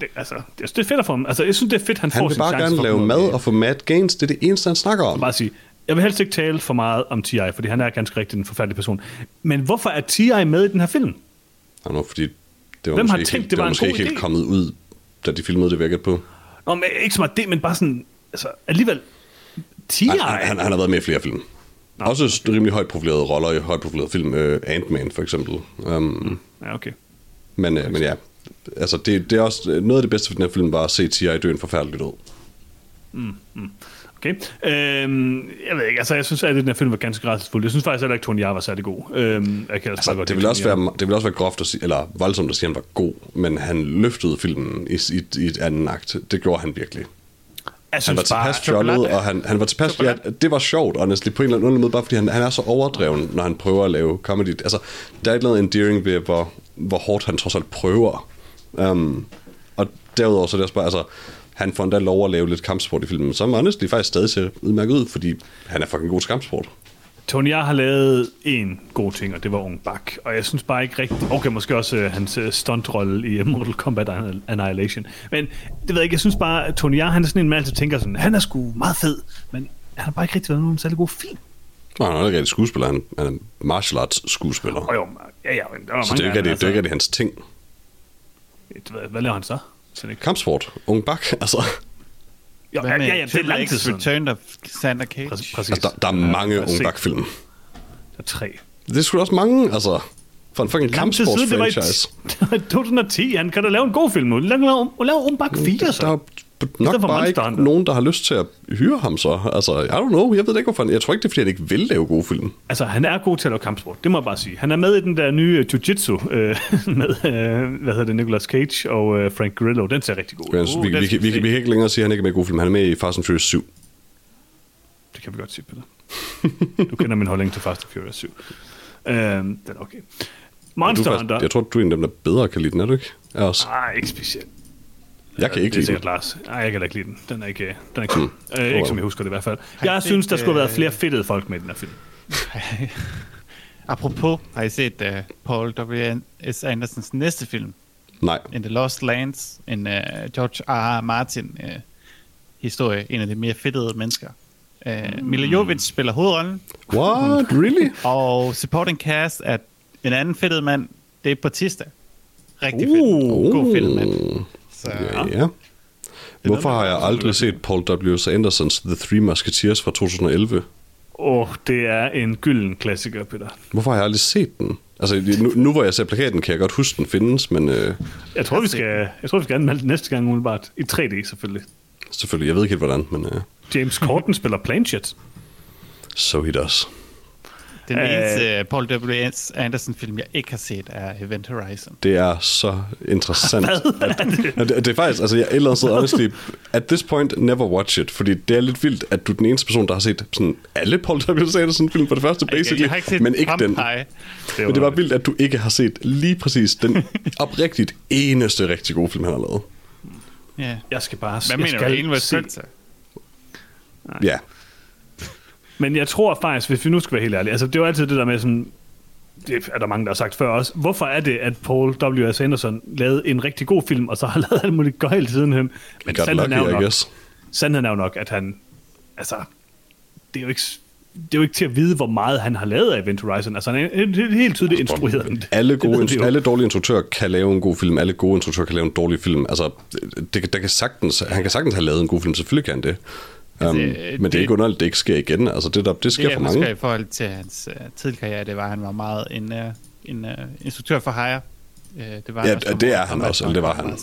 Det, altså, det, det er fedt få ham. Altså, jeg synes, det er fedt, han, Han får vil sin bare chance gerne for at lave komme mad og få mad gains. Det er det eneste, han snakker om. bare sige, jeg vil helst ikke tale for meget om T.I., fordi han er ganske rigtig en forfærdelig person. Men hvorfor er T.I. med i den her film? Know, fordi det var Hvem måske har ikke, tænkt, helt, det var var en måske god ikke helt kommet ud, da de filmede det, virket på. Nå, men ikke så meget det, men bare sådan, altså alligevel, T.I. Han, han, han, har været med i flere film. Nå. Også s- rimelig højt profilerede roller i højt profilerede film. Uh, Ant-Man for eksempel. Um, Ja, okay. men, uh, men ja, altså det, det er også noget af det bedste for den her film var at se T.I. dø en forfærdelig død. Okay. Øhm, jeg ved ikke, altså jeg synes, at den her film var ganske rædselsfuld. Jeg synes faktisk heller ikke, at Tony Jaa var særlig god. Øhm, jeg kan altså, det, vil også være, det vil også være groft at sige, eller voldsomt at sige, at han var god, men han løftede filmen i, i, i et andet akt. Det gjorde han virkelig. Jeg han var tilpas fjollet, og han, han var tilpas... Ja, det var sjovt, honestly, på en eller anden måde, bare fordi han, han er så overdreven, når han prøver at lave comedy. Altså, der er et eller andet endearing ved, hvor, hvor hårdt han trods alt prøver. Um, og derudover så er det også bare, altså, han får endda lov at lave lidt kampsport i filmen, som honestly faktisk stadig ser udmærket ud, fordi han er fucking god til kampsport. Tony jeg har lavet en god ting, og det var Ung Bak. Og jeg synes bare ikke rigtigt... Okay, måske også uh, hans uh, stuntrolle i uh, Mortal Kombat Annihilation. Men det ved jeg ikke, jeg synes bare, at Tony jeg, han er sådan en mand, der tænker sådan, han er sgu meget fed, men han har bare ikke rigtig været nogen særlig god film. Nej, han er ikke rigtig skuespiller, han er en martial arts skuespiller. Oh, jo, ja, ja, men der var så det er, ikke rigtig, altså, er rigtig hans ting. Hvad laver han så? Kampsport. Ung Bak, altså. Jo, ja, ja, ja, det er lang tid siden. Return of Santa Cage. Præcis. Altså, der, der er mange ja, Ung Bak-film. Der er tre. Det er sgu også mange, altså. For en fucking kampsports-franchise. Det var i 2010. Han kan da lave en god film nu. Lave, lave, lave Ung Bak 4, så. Der, nok bare ikke Hunter. nogen, der har lyst til at hyre ham så. Altså, I don't know. Jeg ved ikke, hvorfor. Jeg tror ikke, det er, fordi han ikke vil lave gode film. Altså, han er god til at lave kampsport. Det må jeg bare sige. Han er med i den der nye Jiu-Jitsu øh, med, øh, hvad hedder det, Nicolas Cage og øh, Frank Grillo. Den ser rigtig god ud. Uh, vi, vi, vi, vi, vi, vi, kan ikke længere sige, at han ikke er med i gode film. Han er med i Fast and Furious 7. Det kan vi godt sige, Peter. du kender min holdning til Fast and Furious 7. Øh, den er okay. Monster Hunter. Jeg tror, du er en af dem, der bedre kan lide den, er du ikke? Ja, også. Nej, ikke specielt. Jeg kan ikke lide den. Lars. Nej, jeg kan ikke lide den. Den er ikke, den er ikke, mm. øh, ikke som jeg husker det i hvert fald. Jeg, jeg synes, der skulle have været flere fedtede folk med i den her film. Apropos, har I set uh, Paul W.S. Andersons næste film? Nej. In the Lost Lands. En uh, George R. R. Martin uh, historie. En af de mere fedtede mennesker. Uh, mm. Mila Jovovich spiller hovedrollen. What? Really? Og supporting cast er en anden fedtet mand. Det er Batista. Rigtig uh. fedt. God film, mand. Så, ja, ja. Hvorfor har jeg aldrig set Paul W. Andersons The Three Musketeers fra 2011? Åh, oh, det er en gylden klassiker, Peter. Hvorfor har jeg aldrig set den? Altså, nu, nu hvor jeg ser plakaten, kan jeg godt huske, den findes, men... Øh... Jeg tror, vi skal, jeg tror, vi skal anmelde næste gang umiddelbart. I 3D, selvfølgelig. Selvfølgelig, jeg ved ikke helt, hvordan, men... Øh... James Corden spiller Planchet. So he does. Den uh, eneste Paul W. Anderson-film, jeg ikke har set, er Event Horizon. Det er så interessant. at, at, det, det er faktisk, altså jeg eller andet honestly, at this point, never watch it, fordi det er lidt vildt, at du er den eneste person, der har set sådan alle Paul W. Anderson-film for det første, basically, jeg har ikke set men ikke den. Det var... Men det var vildt, at du ikke har set lige præcis den oprigtigt eneste rigtig gode film, han har lavet. Ja. Jeg skal bare... Hvad mener skal du? En se... Ja. Men jeg tror faktisk, hvis vi nu skal være helt ærlige, altså det er jo altid det der med sådan, det er der mange, der har sagt før også, hvorfor er det, at Paul W.S. Anderson lavede en rigtig god film, og så har lavet alt muligt gøjl sidenhen? Men sandheden, lucky, er jo nok, sandheden er jo nok, at han, altså, det er jo ikke det er jo ikke til at vide, hvor meget han har lavet af Event Horizon. Altså, han er helt tydeligt instrueret. Alle, gode, det alle dårlige instruktører kan lave en god film. Alle gode instruktører kan lave en dårlig film. Altså, det, der kan sagtens, han kan sagtens have lavet en god film. Selvfølgelig kan han det. Um, det, men det, det er ikke underligt, det ikke sker igen. Altså, det, der, det sker det, for mange. Det i forhold til hans uh, tidligere karriere, det var, at han var meget en, uh, en uh, instruktør for hire. Uh, det var ja, også, det er han også, det var han.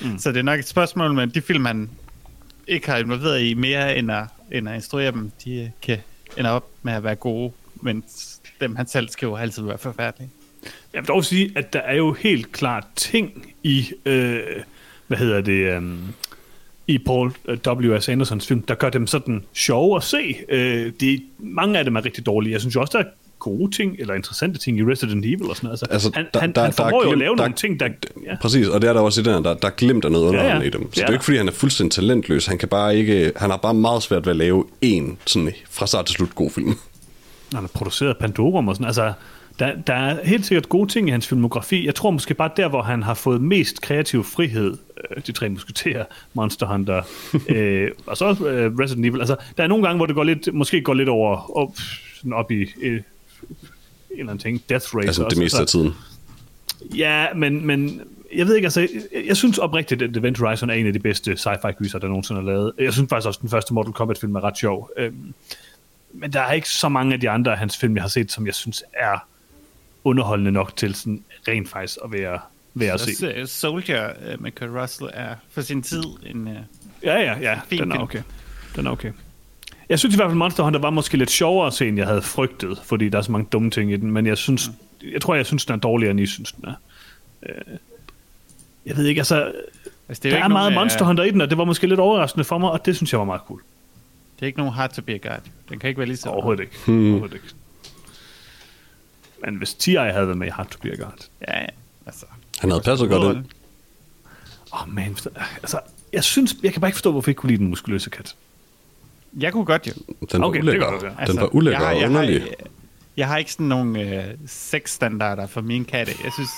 Mm. Så det er nok et spørgsmål, men de film, han ikke har involveret i mere end at, end at instruere dem, de kan ende op med at være gode, men dem han selv skriver altid været forfærdelige. Jeg vil dog sige, at der er jo helt klart ting i, øh, hvad hedder det, øh, i Paul øh, W.S. Andersons film, der gør dem sådan sjove at se. Øh, de, mange af dem er rigtig dårlige. Jeg synes jo også, der er gode ting, eller interessante ting i Resident Evil og sådan noget. Altså, altså, han, der, han, der, han formår der jo at lave der, nogle ting, der... Ja. Præcis, og det er der også i den der, der glemt af noget underholdende ja, ja. i dem. Så det, det er jo ikke, fordi han er fuldstændig talentløs. Han kan bare ikke... Han har bare meget svært ved at lave en sådan fra start til slut god film. Han har produceret Pandorum og sådan, altså... Der, der er helt sikkert gode ting i hans filmografi. Jeg tror måske bare der, hvor han har fået mest kreativ frihed, øh, de tre musketerer, Monster Hunter, øh, og så øh, Resident Evil. Altså, der er nogle gange, hvor det går lidt, måske går lidt over op, sådan op i øh, en eller anden ting, Death Race. Altså det meste af tiden. Ja, men, men jeg ved ikke, altså, jeg, jeg synes oprigtigt, at Event Horizon er en af de bedste sci-fi gyser, der nogensinde har lavet. Jeg synes faktisk også, at den første Mortal Kombat-film er ret sjov. Øhm, men der er ikke så mange af de andre af hans film, jeg har set, som jeg synes er underholdende nok til sådan rent faktisk at være, være at se. Soldier uh, med Kurt Russell er for sin tid en uh, Ja, ja, ja, den er okay. Den er okay. Jeg synes i hvert fald, Monster Hunter var måske lidt sjovere at se, end jeg havde frygtet, fordi der er så mange dumme ting i den, men jeg synes, jeg tror, jeg synes, den er dårligere, end I synes, den er. Øh, jeg ved ikke, altså, Altså, der jo er ikke meget nogen, Monster Hunter i den, og det var måske lidt overraskende for mig, og det synes jeg var meget cool. Det er ikke nogen hard to be a guide. Den kan ikke være lige så... Overhovedet ikke. Hmm. Overhovedet ikke. Men hvis T.I. havde været med i Hard to Be a God. Ja, ja. Altså, Han havde passet godt ind. Åh, oh, man. Altså, jeg synes, jeg kan bare ikke forstå, hvorfor jeg ikke kunne lide den muskuløse kat. Jeg kunne godt jo. Den var Okay, det ulækker. kan godt være. Den var ulækker Altså, jeg og har, underlig. Jeg har, jeg har ikke sådan nogle øh, sexstandarder for mine katte. Jeg synes,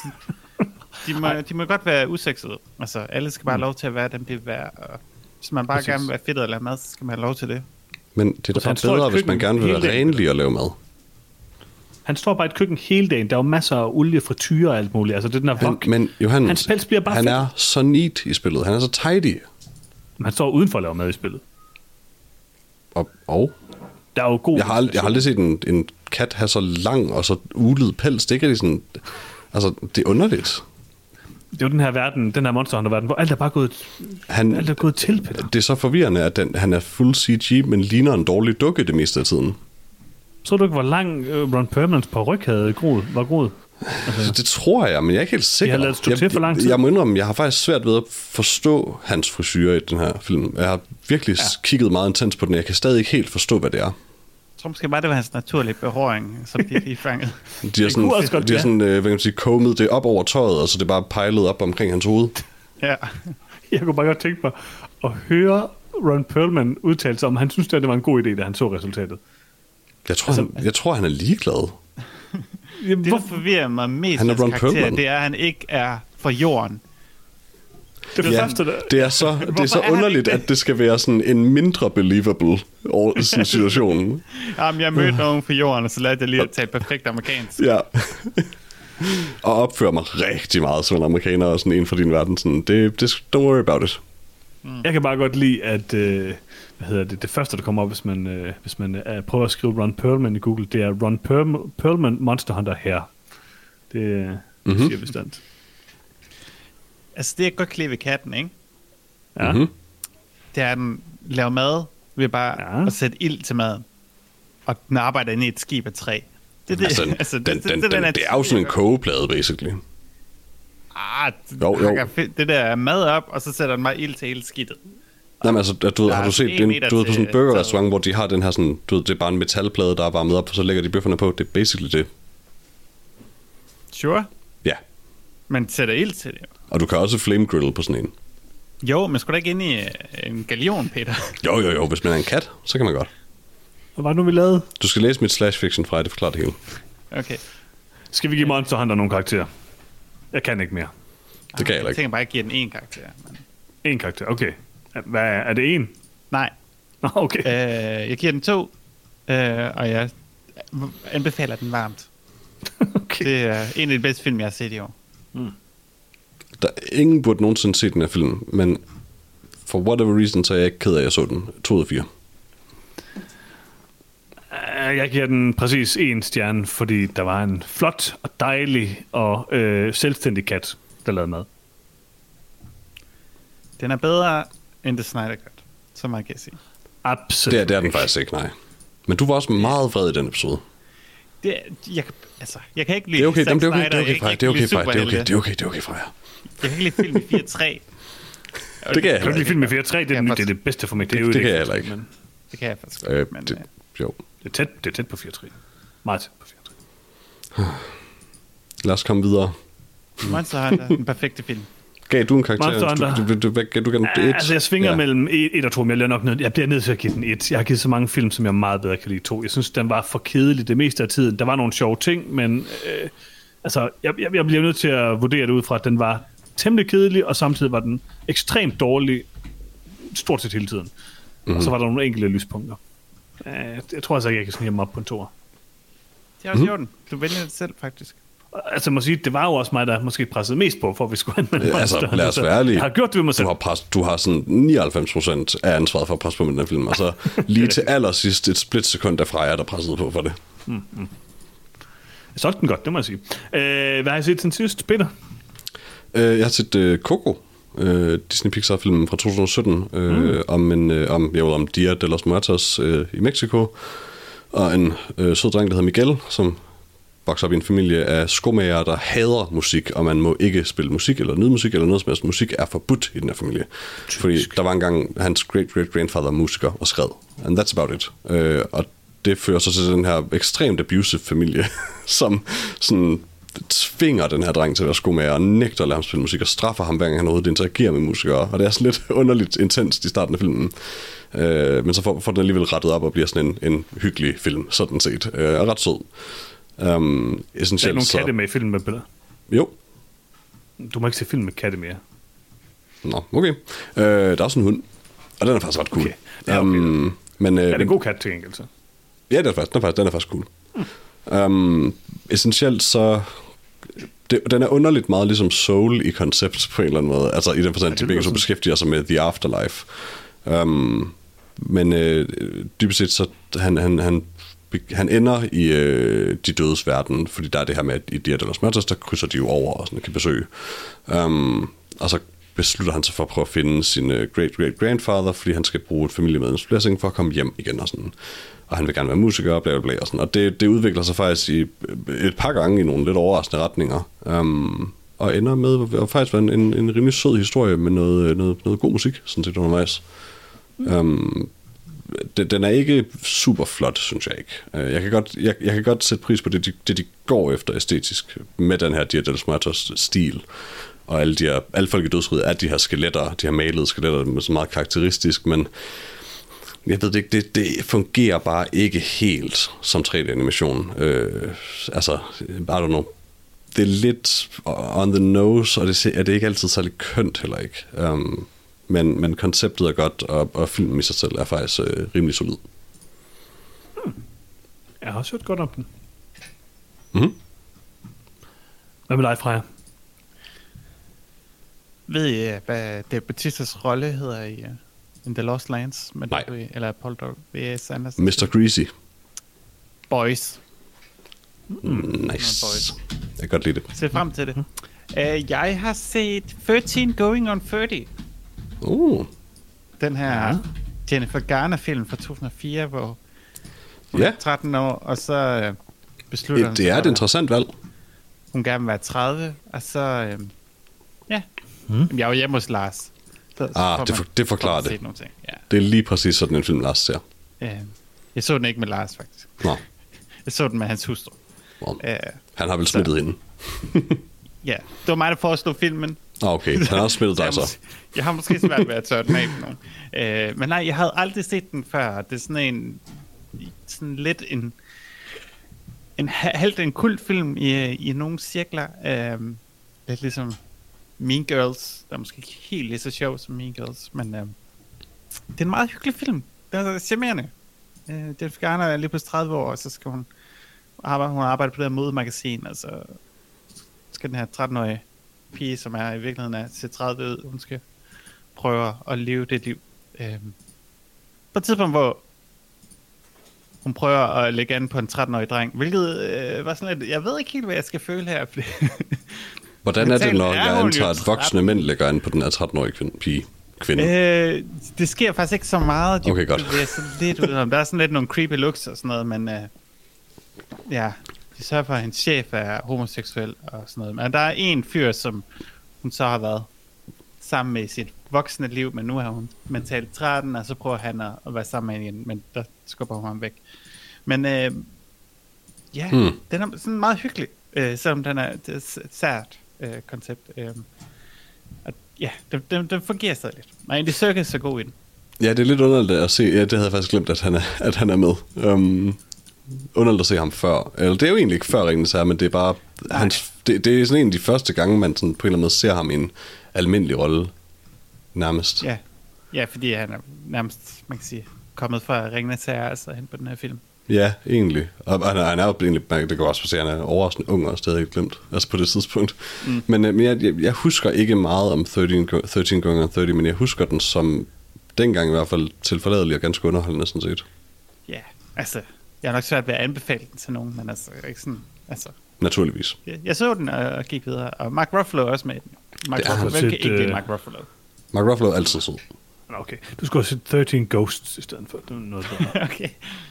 de må, de må godt være usexede. Altså, alle skal bare have lov til at være dem, det er værd. Og hvis man bare Præcis. gerne vil være fedt og lave mad, så skal man have lov til det. Men det er Altså, da bedre, hvis man gerne vil være renlig og lave mad. Han står bare i et køkken hele dagen. Der er jo masser af olie, frityre og alt muligt. Altså, det er den her Han, vok. men Johannes, Hans pels bliver bare han fedt. er så neat i spillet. Han er så tidy. Han står udenfor at lave mad i spillet. Og, og Der er jo god... jeg, har ald- jeg har aldrig set en, en kat have så lang og så ulet pels. Det er rigtig sådan... Altså, det er underligt. Det er jo den her verden, den her Monster Hunter-verden, hvor alt er bare gået, Han, alt er gået til, Peter. det er så forvirrende, at den, han er fuld CG, men ligner en dårlig dukke det meste af tiden. Så du ikke, hvor lang uh, Ron Perlmans på ryg havde groet, var groet? Så det tror jeg, men jeg er ikke helt sikker. har ladet stå jeg, til for lang tid. Jeg, jeg må indrømme, jeg har faktisk svært ved at forstå hans frisyrer i den her film. Jeg har virkelig ja. kigget meget intens på den. Jeg kan stadig ikke helt forstå, hvad det er. Jeg tror måske bare, det var hans naturlige behåring, som de lige fangede. De har sådan, godt de har sådan øh, hvad kan man sige, combet det op over tøjet, og så det bare pejlet op omkring hans hoved. ja. Jeg kunne bare godt tænke mig at høre Ron Perlman udtale sig om, han synes, det var en god idé, da han så resultatet. Jeg tror, altså, han, jeg tror han er ligeglad. Jamen, Det, der forvirrer mig mest Han er Ron karakter, Perlman. det er, at han ikke er fra jorden. det Ja, første, der, det er så, det er så er underligt, at det skal være sådan en mindre believable sådan situation. Jamen, jeg mødte nogen fra jorden, og så lærte jeg lige at tale perfekt amerikansk. Ja. og opfører mig rigtig meget som en amerikaner og sådan en fra din verden. Sådan, det, det, don't worry about it. jeg kan bare godt lide, at øh, hvad hedder det, det første, der kommer op, hvis man, øh, hvis man øh, prøver at skrive Ron Perlman i Google, det er Ron Perl- Perlman Monster Hunter her. Det øh, Mhm. mm-hmm. siger bestandt. Altså, det jeg godt kan lide ved katten, ikke? Ja. Mhm. det er, at den laver mad ved bare Ja. at sætte ild til maden. Og den arbejder inde i et skib af træ. Det er det. Altså, den, altså, det, den, den, den, den, det er jo sådan en kogeplade, basically. Ah, Jo, jo. Det der er mad op, og så sætter den bare ild til hele skidtet. Nej, men altså, du, ved, Der har du set en den, du ved, på sådan en burgerrestaurant, hvor de har den her sådan, du ved, det er bare en metalplade, der er varmet op, og så lægger de bøfferne på. Det er basically det. Sure. Ja. Men sætter ild til det. Og du kan også flame grill på sådan en. Jo, men skulle da ikke ind i øh, en galion, Peter? Jo, jo, jo. Hvis man er en kat, så kan man godt. Hvad var det nu, vi lavede? Du skal læse mit slash fiction fra, det forklarer det hele. Okay. Skal vi give Monster Hunter nogle karakterer? Jeg kan ikke mere. Det kan jeg heller Jeg ikke. tænker bare, at jeg giver den en karakter. Men... En karakter, okay. Hvad er, det en? Nej, Nå, okay. øh, jeg giver den to, øh, og jeg anbefaler den varmt. okay. Det er en af de bedste film, jeg har set i år. Der, ingen burde nogensinde se den her film, men for whatever reason, så er jeg ikke ked af, at jeg så den. 2 ud af 4. Øh, Jeg giver den præcis en stjerne, fordi der var en flot og dejlig og øh, selvstændig kat, der lavede mad. Den er bedre end The Snyder Cut, så meget kan jeg sige. Absolut. Det er, det er den faktisk ikke, nej. Men du var også meget vred i den episode. Det, er- jeg, kan- altså, jeg kan ikke lide Det er okay, Zack det er Snyder, det er okay, jeg Freja. ikke Det er okay, Freja. Det er okay, det er okay, det er okay, Freja. Jeg kan ikke lide film i 4-3. Og Det kan jeg Kan du heller ikke lide ikke. film med 4 3? Det, er jeg det er faktisk- det bedste for mig. Det- er jo det kan jeg heller ikke. Men Det kan jeg faktisk Øh, godt. Men, det, øh, jo. det, er tæt, det er tæt på 4 3. Meget tæt på 4 3. Lad os komme videre. Monster Hunter, den perfekte film. Gav du en karakter? Monster Hunter. Du, du, du, du, du, du gav den Ja, et? altså, jeg svinger Ja. mellem 1 og 2, men jeg, bliver nok nødt, jeg bliver nødt til at give den 1. Jeg har givet så mange film, som jeg meget bedre kan lide 2. Jeg synes, den var for kedelig det meste af tiden. Der var nogle sjove ting, men øh, altså, jeg, jeg, jeg bliver nødt til at vurdere det ud fra, at den var temmelig kedelig, og samtidig var den ekstremt dårlig stort set hele tiden. Mm-hmm. Og så var der nogle enkelte lyspunkter. Øh, jeg tror altså ikke, jeg kan snige mig op på en tor. Det er også mm. jorden. Du vælger det selv, faktisk. Altså, må sige, det var jo også mig, der måske pressede mest på, for at vi skulle anmelde Øh, altså, lad os være ærlige. Jeg har gjort det ved mig selv. Du har, pres, du har sådan 99% af ansvaret for at presse på med den film, og så lige til allersidst et splitsekund derfra er der presset på for det. Jeg solgte den godt, det må jeg sige. Øh, hvad har jeg set til sidst, Peter? Øh, jeg har set øh, Coco, øh, Disney Pixar-filmen fra 2017, øh, mm. om, en, øh, om, jo, om Dia de los Muertos øh, i Mexico, og en øh, sød dreng, der hedder Miguel, som vokser op i en familie af skomager, der hader musik, og man må ikke spille musik eller nyde musik eller noget som helst. Musik er forbudt i den her familie. Typisk. Fordi der var engang hans great-great-grandfather musiker og skred. And that's about it. Øh, og det fører så til den her ekstremt abusive familie, som sådan tvinger den her dreng til at være skomager og nægter at lade ham spille musik og straffer ham, hver gang han overhovedet interagerer med musikere. Og det er sådan lidt underligt intenst i starten af filmen. Øh, men så får, får den alligevel rettet op og bliver sådan en, en hyggelig film, sådan set. Øh, og ret sød. Um, essentielt, der er nogle så... katte med i filmen med billeder. Jo. Du må ikke se film med katte mere. Nå, okay. Uh, der er også en hund, og den er faktisk ret cool. Okay. Ja, okay. Um, men, uh, er det en god kat til gengæld så? Ja, den er faktisk, den er faktisk, den er faktisk cool. Mm. Um, essentielt så... Det, den er underligt meget ligesom Soul i koncept på en eller anden måde. Altså i den forstand, at de begge så beskæftiger sig med The Afterlife. Um, men uh, dybest set så han, han, han han ender i øh, de dødes verden, fordi der er det her med, at i Dia de los Muertos, der krydser de jo over og sådan, kan besøge. Um, og så beslutter han sig for at prøve at finde sin øh, great-great-grandfather, fordi han skal bruge et familiemedlems blessing for at komme hjem igen og sådan. Og han vil gerne være musiker og bla bla bla og sådan. Og det, det udvikler sig faktisk i øh, et par gange i nogle lidt overraskende retninger. Um, og ender med at faktisk være en, en, en rimelig sød historie med noget, øh, noget, noget god musik, sådan set undervejs. Um, den er ikke super flot, synes jeg ikke. Øh, jeg kan godt, jeg, jeg kan godt sætte pris på det de, det, de går efter æstetisk, med den her Dia de Muertos stil. Og alle, de her, alle folk i dødsriget er de her skeletter, de her malede skeletter, med så meget karakteristisk, men jeg ved det ikke, det, det fungerer bare ikke helt som 3D-animation. Øh, altså, I don't know. Det er lidt on the nose, og det er det ikke altid særlig kønt heller ikke. Um, men, men konceptet er godt, og, og filmen i sig selv er faktisk øh, rimelig solid. Hmm. Jeg har også hørt godt om den. Mm-hmm. Hvad med dig, Freja? Ved I, hvad det Batistas rolle hedder i uh, In The Lost Lands? Med Nej. W, eller Paul W.S. Anderson? Mr. Greasy. Boys. Mm, nice. Boys. Jeg kan godt lide det. Se frem til det. Uh, jeg har set 13 Going on 30. Uh. Den her ja. Jennifer Garner-film fra 2004, hvor hun ja. er 13 år, og så øh, beslutter hun... Det er et interessant valg. Hun gerne vil være 30, og så... Øh, ja. Hmm. Jeg er jo hjemme hos Lars. Så, ah, det, for, det forklarer det. Nogle ting. Ja. Det er lige præcis sådan en film, Lars ser. Ja. Jeg så den ikke med Lars, faktisk. Nå. Jeg så den med hans hustru. Nå. Uh, Han har vel smittet hende. ja, det var mig, der foreslog filmen. Okay, han har spillet dig så. Jeg har måske svært ved at tørre den af nogen. Øh, men nej, jeg havde aldrig set den før. Det er sådan en, sådan lidt en, en halvt en kultfilm i, i nogle cirkler. Øh, lidt ligesom Mean Girls, der er måske ikke helt lige så sjov som Mean Girls, men øh, det er en meget hyggelig film. Det er charmerende. Øh, Jennifer Garner er lige på 30 år, og så skal hun arbejde, hun arbejder på det her modemagasin, altså skal den her 13-årige pige, som er i virkeligheden er til 30 ud, hun skal prøve at leve det liv. Øhm, på et tidspunkt, hvor hun prøver at lægge an på en 13-årig dreng, hvilket øh, var sådan lidt, jeg ved ikke helt, hvad jeg skal føle her. Fordi Hvordan er det, når jeg antager, at voksne mænd lægger an på den her 13-årige kvinde, pige? Kvinde. Øh, det sker faktisk ikke så meget. De, okay, godt. Det er sådan lidt ud om. Der er sådan lidt nogle creepy looks og sådan noget, men øh, ja, de sørger for, at hendes chef er homoseksuel og sådan noget. Men der er en fyr, som hun så har været sammen med i sit voksne liv, men nu er hun mentalt 13, og så prøver han at, at være sammen med hende igen, men der skubber hun ham væk. Men øh, ja, hmm. den er sådan meget hyggelig, øh, selvom den er, er et sært øh, koncept. Øh, at, ja, den, den, den fungerer stadig lidt. Men det Serkis så god i den. Ja, det er lidt underligt at se. Ja, det havde jeg faktisk glemt, at han er, at han er med. Um, underligt at se ham før. Eller det er jo egentlig ikke før Ringens her, men det er bare... Hans, det, det, er sådan en af de første gange, man sådan på en eller anden måde ser ham i en almindelig rolle. Nærmest. Ja, ja fordi han er nærmest, man kan sige, kommet fra Ringens her, altså hen på den her film. Ja, egentlig. Og han, han er jo egentlig, det kan også se, at han er overraskende ung og stadig glemt, altså på det tidspunkt. Mm. Men, øh, men jeg, jeg, jeg, husker ikke meget om 13, 13 gange 30, men jeg husker den som dengang i hvert fald tilforladelig og ganske underholdende sådan set. Ja, altså jeg har nok svært ved at anbefale den til nogen, men altså, ikke sådan, altså... Naturligvis. Jeg, jeg så den og, og gik videre, og Mark Ruffalo er også med i den. Mark Det er han. Ruffalo. Hvem kan Set, ikke lide øh, Mark Ruffalo? Mark Ruffalo er altid sød. Okay, du skulle have set 13 Ghosts i stedet for. Det er noget bedre. Okay,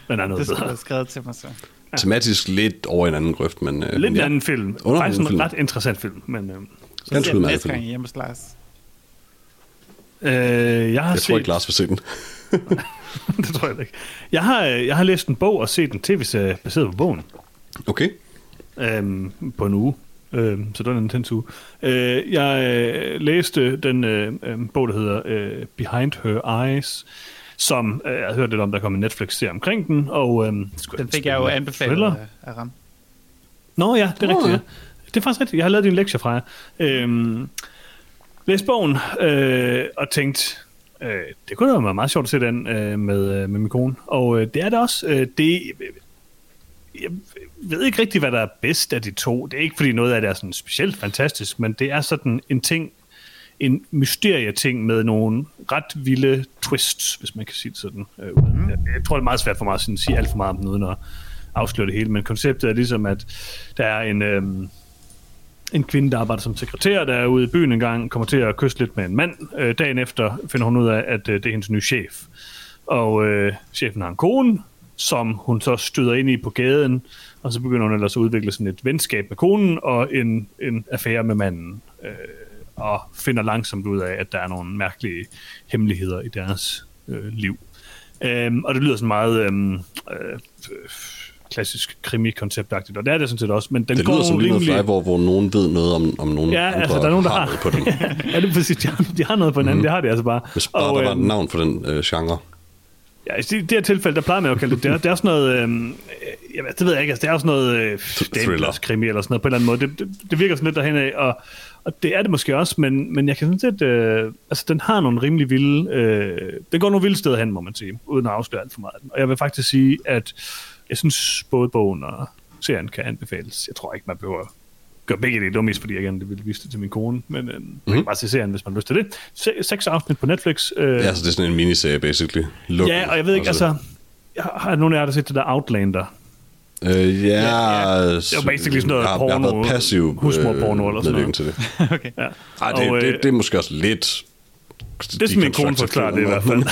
Den er det noget skulle du bedre. have skrevet til mig så. Ja. Tematisk lidt over en anden grøft, men... Øh, Lidt en ja. anden film. Underholdende Faktisk en film. ret interessant film. Men, øh, Så Ganske ser jeg den næste gang hjemme hos Lars. øh, jeg har Jeg set... tror ikke, Lars vil se den. det tror jeg ikke. Jeg har, øh, jeg har læst en bog og set en tv-serie baseret på bogen. Okay. øhm, på en uge. Øhm, så det var en intens uge. Øh, jeg øh, læste den øh, øh, bog, der hedder øh, Behind Her Eyes, som øh, jeg har hørt lidt om, der kom en Netflix-serie omkring den. Og, øh, Den fik jeg jo anbefalet Thriller. af, Ram. Nå ja, det er Nå, rigtigt. ja. Ja. Det er faktisk rigtigt. Jeg har lavet din lektie fra jer. Øhm, læste bogen øh, og tænkte, øh, det kunne da være meget sjovt at se den øh, med, øh, med min kone. Og øh, det er det også. Øh, det, jeg ved ikke rigtig, hvad der er bedst af de to. Det er ikke, fordi noget af det er sådan specielt fantastisk, men det er sådan en ting, en mysterie-ting med nogle ret vilde twists, hvis man kan sige det sådan. Øh, uden- jeg, jeg tror, det er meget svært for mig at sige alt for meget om den, uden at afsløre det hele, men konceptet er ligesom, at der er en, øhm, en kvinde, der arbejder som sekretær, der er ude i byen en gang, kommer til at kysse lidt med en mand. Øh, dagen efter finder hun ud af, at øh, det er hendes nye chef. Og øh, chefen har en kone, som hun så støder ind i på gaden, og så begynder hun ellers at udvikle sådan et venskab med konen og en, en affære med manden. Øh, og finder langsomt ud af, at der er nogle mærkelige hemmeligheder i deres øh, liv. Øhm, og det lyder sådan meget øhm, øh, klassisk krimi-konceptagtigt, og det er det sådan set også, men den Det går lyder som noget rimelig... dig, hvor, hvor nogen ved noget om, om nogen Ja, andre altså, der er nogen, der har, noget på den. ja, det er præcis. De har, de har noget på hinanden, mm. det har de altså bare. Hvis bare og, der var et øhm, navn for den øh, genre. Ja, i det her tilfælde, der plejer man jo at kalde det, det er, det er sådan noget, øh, jeg ved, det ved jeg ikke, altså, det er sådan noget øh, thriller. krimi eller sådan noget på en eller anden måde. Det, det, det virker sådan lidt derhen af, og, og det er det måske også, men, men jeg kan sådan set, øh, altså den har nogle rimelig vilde, øh, den går nogle vilde steder hen, må man sige, uden at afsløre alt for meget. af den. Og jeg vil faktisk sige, at jeg synes både bogen og serien kan anbefales. Jeg tror ikke, man behøver gøre begge dele. Det var mest, fordi jeg gerne ville vise det til min kone, men øh, man kan bare se serien, hvis man har lyst til det. Se, seks afsnit på Netflix. Øh, Ja, så det er sådan en miniserie, basically. Luk Ja, og jeg ved ikke, altså... Jeg har, nogen af jer, der set det der Outlander? Øh, ja, Ja, ja. Det er jo basically sådan noget jeg, har- jeg har porno, været passiv husmorporno eller sådan noget. til det. okay. Ja. Ej, det, Og, det, øh, det, er måske også lidt... Det er sådan, min kone forklarer det i hvert fald.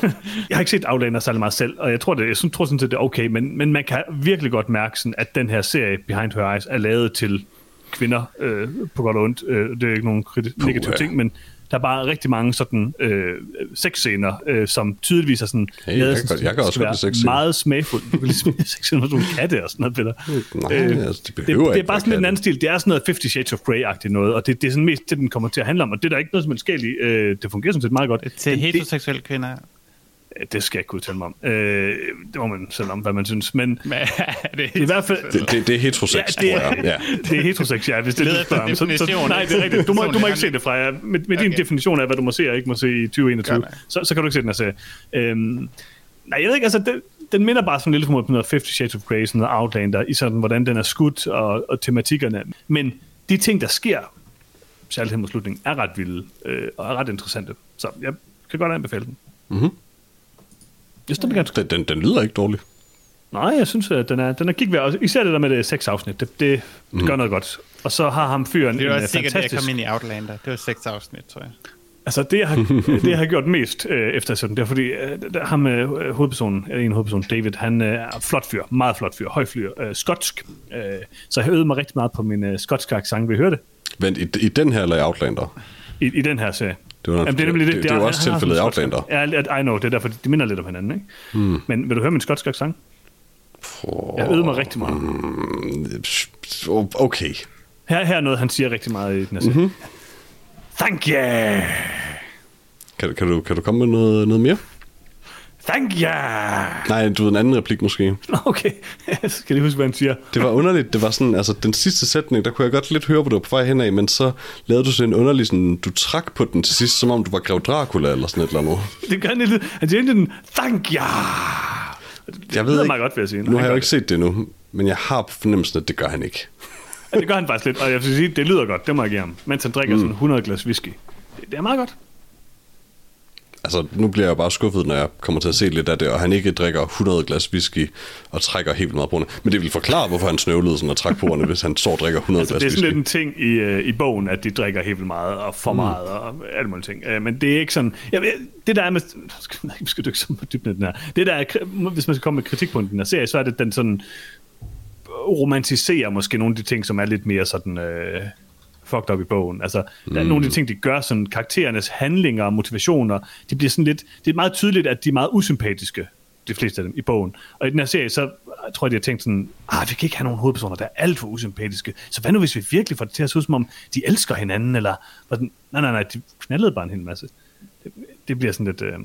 jeg har ikke set Outlander særlig meget selv, og jeg tror, det, jeg synes, tror sådan set, det er okay, men, men man kan virkelig godt mærke, sådan, at den her serie, Behind Her Eyes, er lavet til kvinder, øh, på godt og ondt. Øh, det er ikke nogen kriti- negative ting, men der er bare rigtig mange sådan øh, sexscener, øh, som tydeligvis er sådan... Hey, lavet jeg kan sådan, godt- jeg kan også godt sexscener. Meget smagfuldt. Du kan ligesom sexscener med sådan nogle katte og sådan noget, Peter. Nej, altså, det behøver det, det ikke er bare sådan lidt en anden stil. Det er sådan noget Fifty Shades of Grey-agtigt noget, og det, det er sådan mest det, den kommer til at handle om, og det er der ikke noget som helst skæld i. Øh, det fungerer sådan set meget godt. Til heteroseksuelle kvinder. Det, det skal jeg ikke kunne tælle mig om. Øh, det må man selv om, hvad man synes. Men Men, er det, det er i hvert fald... Det, det, det er heterosex, Ja, det er, tror jeg. Ja. det er heterosex, ja, hvis det er det, du spørger om. Så, så, nej, det er rigtigt. Du må, du må ikke se det fra jer. Med, med din Okay. definition af, hvad du må se og ikke må se i 2021, Godt nok. så, så kan du ikke se den her serie. Øhm, nej, jeg ved ikke, altså, den, den minder bare sådan lidt smule på noget Fifty Shades of Grey, sådan noget Outlander, i sådan, hvordan den er skudt og, og tematikkerne. Men de ting, der sker, særligt hen mod slutningen, er ret vilde øh, og er ret interessante. Så jeg kan godt anbefale den. Mhm. Jeg synes, den er ganske Den, den, den lyder ikke dårlig. Nej, jeg synes, at den er, den er kigværd. Især det der med det seks afsnit, det, det, det gør noget godt. Og så har ham fyren det en var øh, sikkert, det jeg fantastisk... kom ind i Outlander. Det var seks afsnit, tror jeg. Altså, det jeg har, det, jeg har gjort mest øh, efter sådan, det er fordi, øh, der, ham øh, hovedpersonen, eller en hovedperson, David, han øh, er flot fyr, meget flot fyr, høj fyr, øh, skotsk. Øh, så jeg øvede mig rigtig meget på min øh, skotske accent, vil I høre det? Vent, i, i den her eller i Outlander? I, i den her serie. Det var- Jamen, nemlig det- det er jo også tilfældet i Outlander. Ja, I know, det er derfor, de minder lidt om hinanden, ikke? Mm. Men vil du høre min skotske accent? Jeg øvede mig rigtig meget. Okay. Her, her er noget, han siger rigtig meget i den her serie. Mm-hmm. Thank you! Kan, kan, du, kan du komme med noget, noget mere? Thank you! Nej, du ved en anden replik måske. Okay, jeg skal lige huske, hvad han siger. Det var underligt, det var sådan, altså den sidste sætning, der kunne jeg godt lidt høre, hvor du var på vej henad, men så lavede du sådan en underlig, sådan, du trak på den til sidst, som om du var Grev Dracula eller sådan et eller andet. Det gør han lidt. Han siger den, thank you! Det Jeg ved ikke, meget godt, vil jeg sige. nu har jeg jo ikke set det nu, men jeg har på fornemmelsen, at det gør han ikke. det. Ja, det gør han faktisk lidt, og jeg vil sige, det lyder godt, det må jeg give ham. Mens han drikker mm. sådan 100 glas whisky. Det, det er meget godt. Altså, nu bliver jeg bare skuffet, når jeg kommer til at se lidt af det, og han ikke drikker 100 glas whisky og trækker helt vildt meget på Men det vil forklare, hvorfor han snøvlede sådan og træk på hvis han og drikker 100 altså, glas det er whisky. sådan lidt en ting i, øh, i bogen, at de drikker helt vildt meget og for meget mm. og alle mulige ting. Øh, men det er ikke sådan... Jeg, det der er med... Jeg skal dykke så dybt den her. Det der er, hvis man skal komme med kritik på den her serie, så er det den sådan romantiserer måske nogle af de ting, som er lidt mere sådan... Øh, fucked up i bogen. Altså, der er mm. nogle af de ting, de gør, sådan karakterernes handlinger og motivationer, de bliver sådan lidt, det er meget tydeligt, at de er meget usympatiske, de fleste af dem, i bogen. Og i den her serie, så tror jeg, de har tænkt sådan, ah, vi kan ikke have nogle hovedpersoner, der er alt for usympatiske. Så hvad nu, hvis vi virkelig får det til at se ud, som om de elsker hinanden, eller sådan, nej, nej, nej, de knaldede bare en hel masse. Det, det bliver sådan lidt... Øh,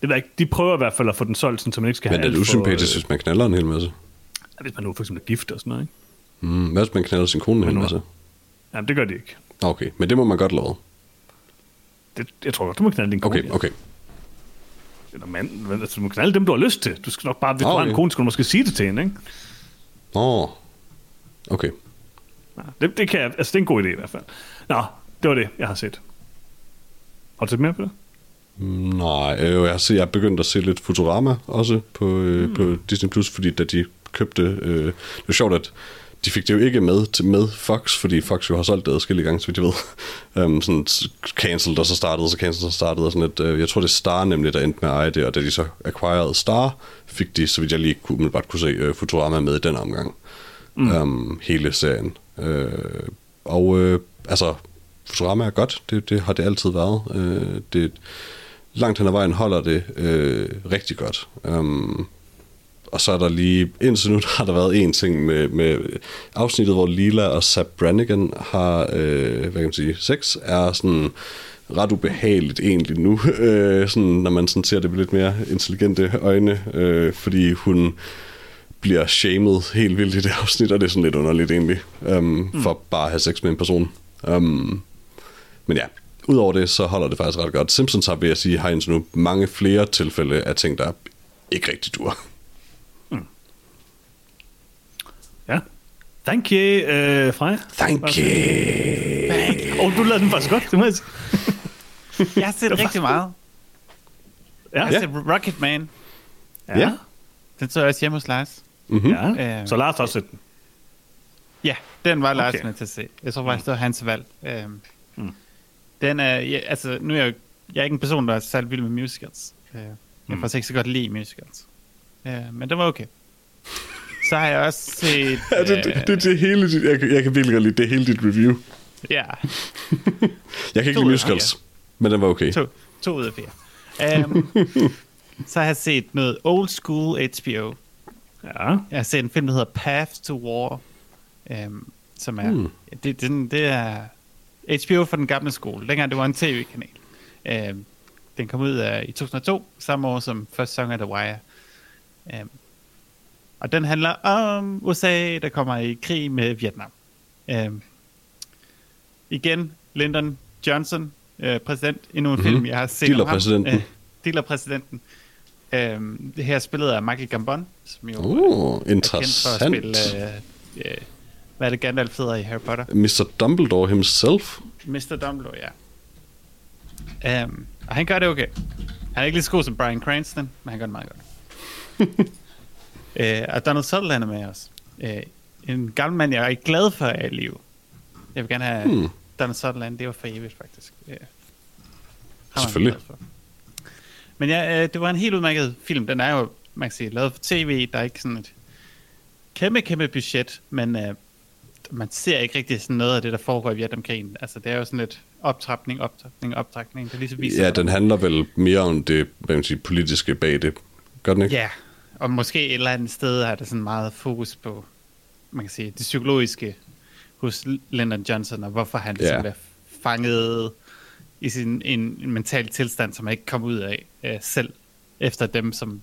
det ved ikke, de prøver i hvert fald at få den solgt, sådan, så man ikke skal Men have er det usympatisk, for, hvis man knaller en hel masse? øh, hvis man nu for eksempel er gift og sådan noget, ikke? Mm, hvad hvis man knaller sin kone en hel masse? Jamen, det gør de ikke. Okay, men det må man godt lade. Det, jeg tror godt, du må knalde din kone. Okay, okay. Eller mand, men altså, du må knalde dem, du har lyst til. Du skal nok bare, hvis Ah, du har en okay. kone, skal du måske sige det til hende, ikke? Åh, oh. okay. Ja, det, det, kan jeg, altså, det er en god idé i hvert fald. Nå, det var det, jeg har set. Har du set mere på det? Nej, øh, jeg jeg har begyndt at se lidt Futurama også på, øh, mm. på Disney+, Plus, fordi da de købte... Øh, det er sjovt, at de fik det jo ikke med til med Fox, fordi Fox jo har solgt det adskillige gange, så vidt jeg ved. Um, sådan cancelled, og så startede, så cancelled, og så startede, og sådan lidt. Uh, jeg tror, det er Star nemlig, der endte med at eje det, og da de så acquired Star, fik de, så vidt jeg lige kunne, umiddelbart kunne se, uh, Futurama med i den omgang. Mm. Um, hele serien. Uh, og uh, altså, Futurama er godt, det, det har det altid været. Uh, det, langt hen ad vejen holder det uh, rigtig godt. Um, og så er der lige, indtil nu har der været en ting med, med afsnittet, hvor Lila og Sab Brannigan har, øh, hvad kan man sige, sex, er sådan ret ubehageligt egentlig nu, øh, sådan, når man sådan ser det med lidt mere intelligente øjne, øh, fordi hun bliver shamed helt vildt i det afsnit, og det er sådan lidt underligt egentlig, um, mm. for bare at have sex med en person. Um, men ja, udover det, så holder det faktisk ret godt. Simpsons har, vil jeg sige, har indtil nu mange flere tilfælde af ting, der ikke rigtig dur. Ja. Thank you, øh, Freja. Thank you. Og oh, du lavede den faktisk godt, det må jeg sige. Jeg har set rigtig meget. Ja. Jeg har set Rocketman. Ja. Ja. Den så jeg også hjemme hos Lars. Mm-hmm. ja. Øh. Så Lars har også set den. Ja, den var Lars Okay. med til at se. Jeg tror faktisk, det var hans valg. Øhm, Den er, ja, altså, nu er jeg, jo- jeg er ikke en person, der er særlig vild med musicals. Øh, Jeg kan faktisk ikke så godt lide musicals. Øh, Men det var okay. Så har jeg også set... Ja, det, det, det, det hele dit, jeg, kan- jeg kan virkelig godt lide det hele dit review. Ja, Jeg kan ikke lide musicals, men den var okay. to, to ud af fire. Um, så har jeg set noget old school HBO. Ja. Jeg har set en film, der hedder Path to War, um, som er, mm. det, det, det er HBO for den gamle skole, dengang det var en tv-kanal. Um, den kom ud af, i 2002, samme år som første sæson af The Wire. Um, og den handler om USA, der kommer i krig med Vietnam. Um, igen, Lyndon Johnson, øh, præsident, endnu en Mhm. mm-hmm. film, jeg har set om ham. Dealerpræsidenten. Øh, dealerpræsidenten. Øhm, det her spillet af Michael Gambon, som jo Oh, er kendt for at interessant. spille, øh, øh, hvad er det Gandalf hedder i Harry Potter? Mr. Dumbledore himself. Mr. Dumbledore, ja. Um, og han gør det okay. Han er ikke lige så god som Brian Cranston, men han gør det meget godt. uh, og Sutherland er med os. Uh, en gammel mand, jeg er glad for i liv. Jeg vil gerne have Hmm. Donald Sutherland, det var for evigt faktisk. Jeg Selvfølgelig. Men ja, øh, det var en helt udmærket film. Den er jo, man kan sige, lavet for tv. Der er ikke sådan et kæmpe, kæmpe budget, men øh, man ser ikke rigtig sådan noget af det, der foregår i Vietnamkrigen. Altså, det er jo sådan lidt optrapning, optrapning, optrapning. Det ligesom viser Ja, den handler vel mere om det hvad man siger, politiske bag det. Gør den ikke? Ja, og måske et eller andet sted har der sådan meget fokus på, man kan sige, det psykologiske hos Lyndon Johnson, og hvorfor han ligesom Ja. bliver fanget i sin en, en mental tilstand, som han ikke kom ud af øh, selv, efter dem, som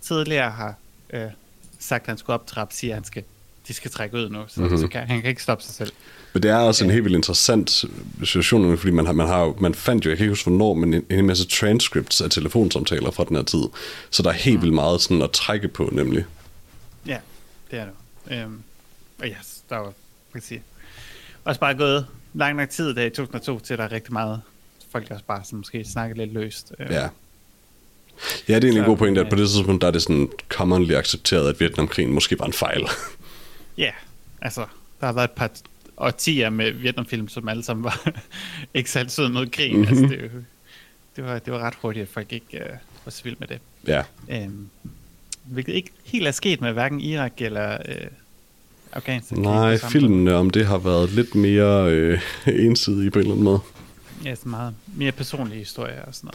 tidligere har øh, sagt, at han skulle optrappe, siger, at han skal, de skal trække ud nu, så, Mhm. mm-hmm. så kan, han kan ikke stoppe sig selv. Men det er også en helt vildt interessant situation, fordi man, har, man, har, man fandt jo, jeg kan ikke huske hvornår, men en, en masse transcripts af telefonsamtaler fra den her tid. Så der er helt vildt meget sådan at trække på, nemlig. Ja, det er det. Øhm, og ja, yes, der var, kan sige, også bare gået lang nok tid der i 2002 til, der er rigtig meget folk også bare sådan, måske snakke lidt løst. Øh, Ja. Ja, det er egentlig en god point, at på det tidspunkt, der er det sådan commonly accepteret, at Vietnamkrigen måske var en fejl. Ja, altså, der har været et par årtier med Vietnamfilm, som alle sammen var ikke særlig søde mod krig. Mm-hmm. Altså, det, er jo- det, var, det var ret hurtigt, at folk ikke øh, var så vilde med det. ja. Øhm, hvilket ikke helt er sket med hverken Irak eller øh, Afghanistan. Nej, filmene om det har været lidt mere øh, ensidige på en eller anden måde. Ja, så meget mere personlige historier og sådan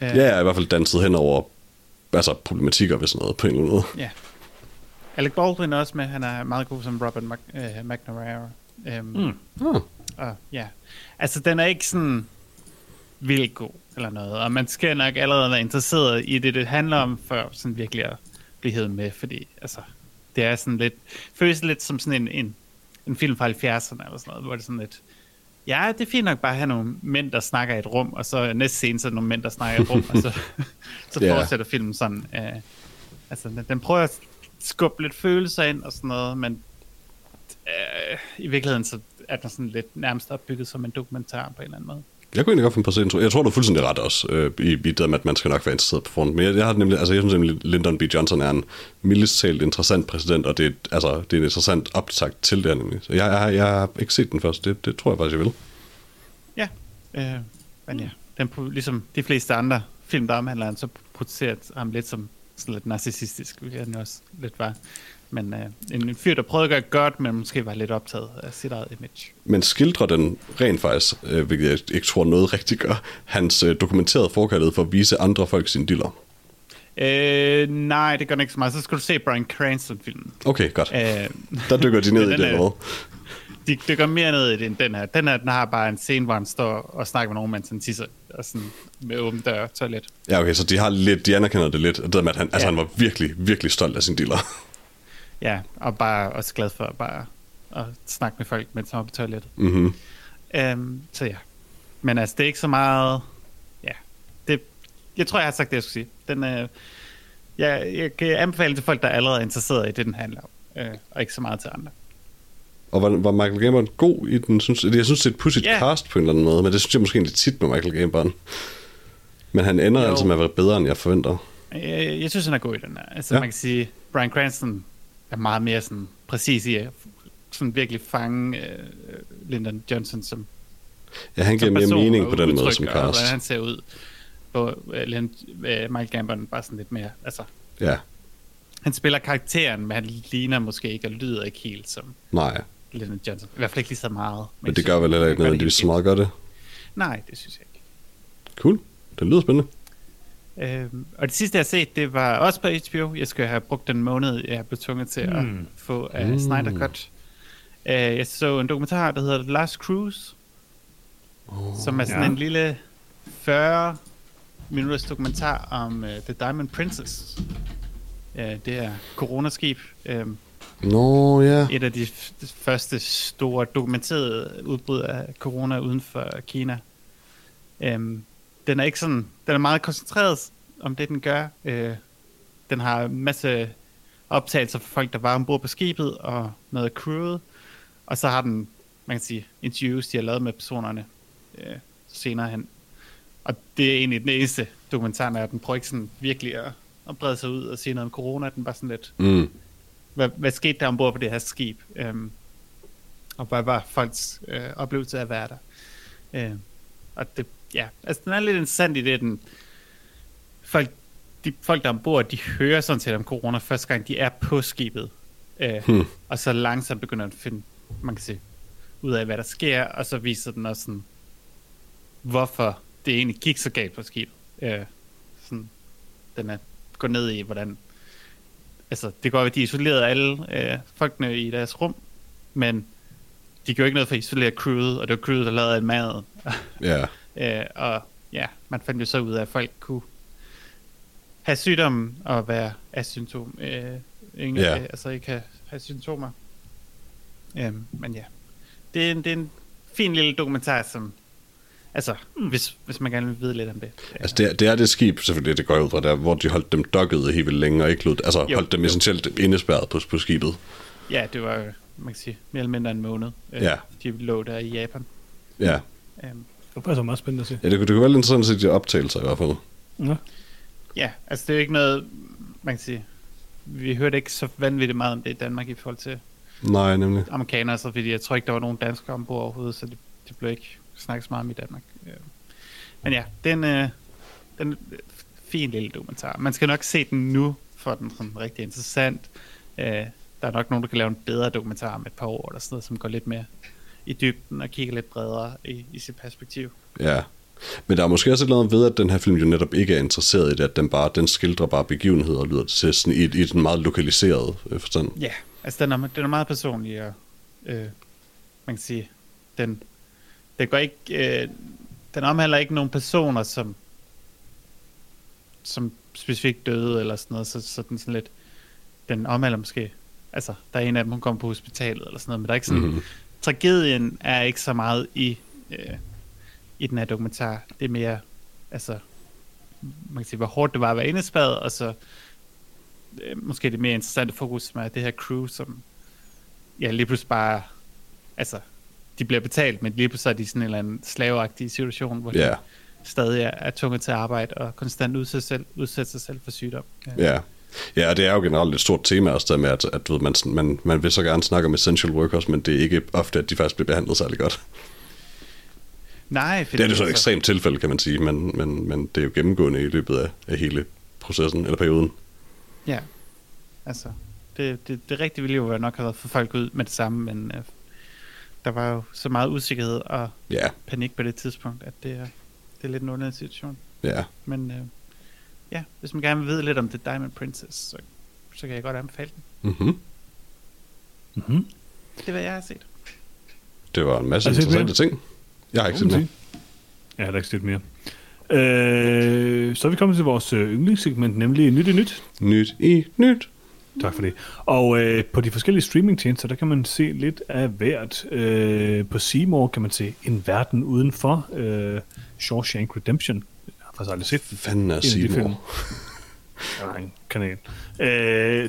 noget. Øh, Ja, jeg i hvert fald danset hen over altså, problematikker ved sådan noget på en eller anden måde. ja. Alec Baldwin også med. Han er meget god som Robert Mac- øh, McNamara. Øhm, mm. Ah, Og ja, altså den er ikke sådan vildt god eller noget, og man skal nok allerede være interesseret i det, det handler om, for sådan virkelig at blive hævet med, fordi altså, det er sådan lidt, føles lidt som sådan en, en, en film fra 70'erne eller sådan noget, hvor det er sådan lidt, ja, det er fint nok bare at have nogle mænd, der snakker i et rum, og så næste scene, så er nogle mænd, der snakker i et rum, og så, så fortsætter filmen sådan. Øh, altså, den, den prøver at skubbe lidt følelser ind og sådan noget, men øh, i virkeligheden så er den sådan lidt nærmest opbygget som en dokumentar på en eller anden måde. Jeg kunne egentlig godt finde på at se den. Jeg tror, du er fuldstændig ret også, øh, i, i det med, at man skal nok være interesseret på forhånd. Men jeg, jeg, har nemlig, altså, jeg synes nemlig, Lyndon B. Johnson er en mildest talt interessant præsident, og det er, altså, det er en interessant optakt til det nemlig. Så jeg, jeg, jeg har ikke set den først. Det, det tror jeg faktisk, jeg vil. Ja, øh, men ja, den, ligesom de fleste andre film, der omhandler han, så producerer ham lidt som sådan lidt narcissistisk, hvilket han også lidt var. Men øh, en, en fyr, der prøvede at gøre godt, men måske var lidt optaget af sit eget image. Men skildrer den rent faktisk, øh, hvilket jeg ikke tror noget rigtig gør, hans øh, dokumenterede forkærlighed for at vise andre folk sine diller. Øh, nej, det gør den ikke så meget. Så skal du se Brian Cranston-filmen. Okay, godt. Øh, Der dykker de ned i den det, er- eller de dykker mere ned i det end den her. Den her, den har bare en scene, hvor han står og snakker med nogen, mens han tisser og sådan med åben dør og toilet. Ja, okay, så de har lidt, de anerkender det lidt. Det der med, at han, altså, Ja. han var virkelig, virkelig stolt af sin dealer. Ja, og bare også glad for bare at snakke med folk, mens han var på toilettet. mm-hmm. Um, så ja. Men altså, det er ikke så meget... Ja, det, jeg tror, jeg har sagt det, jeg skulle sige. Den, øh, jeg, jeg kan anbefale til folk, der allerede er interesseret i det, den handler om. Øh, og ikke så meget til andre. Og var, var Michael Gambon god i den? Synes, jeg synes, det er et pudsigt yeah. cast på en eller anden måde, men det synes jeg måske egentlig tit med Michael Gambon. Men han ender Jo. altså med at være bedre, end jeg forventer. Jeg, jeg synes, han er god i den her. Altså, Ja. man kan sige, Brian Cranston er meget mere sådan præcis i at sådan virkelig fange øh, Lyndon Johnson som, Ja, han giver mere mening og på den måde som og cast. hvordan han ser ud. Hvor øh, Lyndon- øh, Michael Gambon bare sådan lidt mere, altså, Ja, han spiller karakteren, men han ligner måske ikke og lyder ikke helt som nej. Lyndon Johnson. I hvert fald ikke lige så meget. Men det gør vel heller ikke nødvendigvis så meget godt det. Nej, det synes jeg ikke. Cool. Det lyder spændende. Øhm, og det sidste, jeg har set, det var også på HBO. Jeg skulle have brugt den måned, jeg blev tvunget til at Mm. få af Mm. Snyder Cut. Uh, jeg så en dokumentar, der hedder The Last Cruise, Oh, som er sådan ja. en lille 40 minutters dokumentar om uh, The Diamond Princess. Uh, det er coronaskib. Um, Nå, ja. et af de første store dokumenterede udbrud af corona uden for Kina. Um, den er ikke sådan, den er meget koncentreret om det, den gør. Uh, den har en masse optagelser fra folk, der var ombord på skibet, og noget af crewet. Og så har den, man kan sige, interviews, de har lavet med personerne uh, senere hen. Og det er egentlig den eneste dokumentar, der den prøver ikke sådan virkelig at, at brede sig ud og sige noget om corona. Den bare sådan lidt, Mm. Hvad, hvad skete der ombord på det her skib? Øhm, og hvad var folks øh, oplevelse af at være der? Øh, og det, ja, altså den er lidt interessant i det, den, folk, de folk, der er ombord, de hører sådan set om corona første gang, de er på skibet. Øh, Hmm. Og så langsomt begynder at finde, man kan se, ud af, hvad der sker, og så viser den også sådan, hvorfor det egentlig gik så galt på skibet. Øh, sådan, den er går ned i, hvordan altså, det går, at de isolerede alle øh, folkene i deres rum, men de gjorde ikke noget for at isolere crewet, og det var crewet, der lavede maden. Ja. øh, og ja, man fandt jo så ud af, at folk kunne have sygdommen og være asymptom, øh, ingen, Ja. øh, altså ikke have, have symptomer. Øh, men ja, det er, en, det er en fin lille dokumentar, som altså, hvis, hvis man gerne vil vide lidt om det. Altså, det er, det er det skib, selvfølgelig, det går ud fra, der, hvor de holdt dem dokket helt vildt længe, og ikke lod, altså Jo, holdt dem jo. essentielt indespærret på, på skibet. Ja, det var, man kan sige, mere eller mindre en måned. Øh, Ja. De lå der i Japan. Ja. Øhm, Det var så meget spændende at se. Ja, det, kunne- det kunne være lidt interessant at se de optagelser i hvert fald. Ja. Ja, altså det er jo ikke noget, man kan sige, vi hørte ikke så vanvittigt meget om det i Danmark i forhold til Nej, nemlig. amerikanere, så fordi jeg tror ikke, der var nogen danskere ombord overhovedet, så det, det blev ikke snakket så meget om i Danmark. Øh, Men ja, den, øh, den er fin lille dokumentar. Man skal nok se den nu, for den er rigtig interessant. Øh, der er nok nogen, der kan lave en bedre dokumentar om et par år, eller sådan noget, som går lidt mere i dybden og kigger lidt bredere i, i sit perspektiv. Ja. Men der er måske også et eller andet ved, at den her film jo netop ikke er interesseret i det, at den, bare, den skildrer bare begivenheder, lyder det til, sådan i, i den meget lokaliserede øh, forstand. Ja, altså den er, den er meget personlig, og øh, man kan sige, den, det går ikke, øh, den omhandler ikke nogen personer, som, som specifikt døde, eller sådan noget, så, så den sådan lidt, den omhandler måske, altså, der er en af dem, hun kommer på hospitalet, eller sådan noget, men der er ikke sådan, Mhm. mm-hmm. tragedien er ikke så meget i, øh, i den her dokumentar, det er mere, altså, man kan sige, hvor hårdt det var at være indespærret, og så øh, måske det mere interessante fokus, som er det her crew, som ja, lige pludselig bare, altså, de bliver betalt, men lige pludselig er de sådan en eller anden slaveagtig situation, hvor Ja, de stadig er, er tvunget til at arbejde og konstant udsætte, selv, udsætte sig selv for sygdom. ja. Ja, og det er jo generelt et stort tema også der med, at, at ved, man, man, man vil så gerne snakke om essential workers, men det er ikke ofte, at de faktisk bliver behandlet særlig godt. Nej, Det er det så et altså- ekstremt tilfælde, kan man sige, men, men, men det er jo gennemgående i løbet af, af hele processen, eller perioden. Ja, altså, det, det, det rigtige ville jo nok have været for folk ud med det samme, men øh, der var jo så meget usikkerhed og Ja, panik på det tidspunkt, at det er, det er lidt en underlig situation. ja. Men øh, ja, hvis man gerne vil vide lidt om The Diamond Princess, så, så kan jeg godt anbefale den. Mm-hmm. Mm-hmm. Det er, hvad jeg har set. Det var en masse interessante ting. Jeg har ikke set med. Jeg har ikke set mere. Øh, så er vi kommet til vores øh, yndlingssegment, nemlig Nyt i Nyt. Nyt i nyt. Tak for det. Og øh, på de forskellige streamingtjenester, der kan man se lidt af hvert. Øh, på Seymour kan man se En Verden Udenfor, øh, Shawshank Redemption. Jeg har faktisk aldrig set Hvad fanden er. Seymour? Er en kanal. Øh,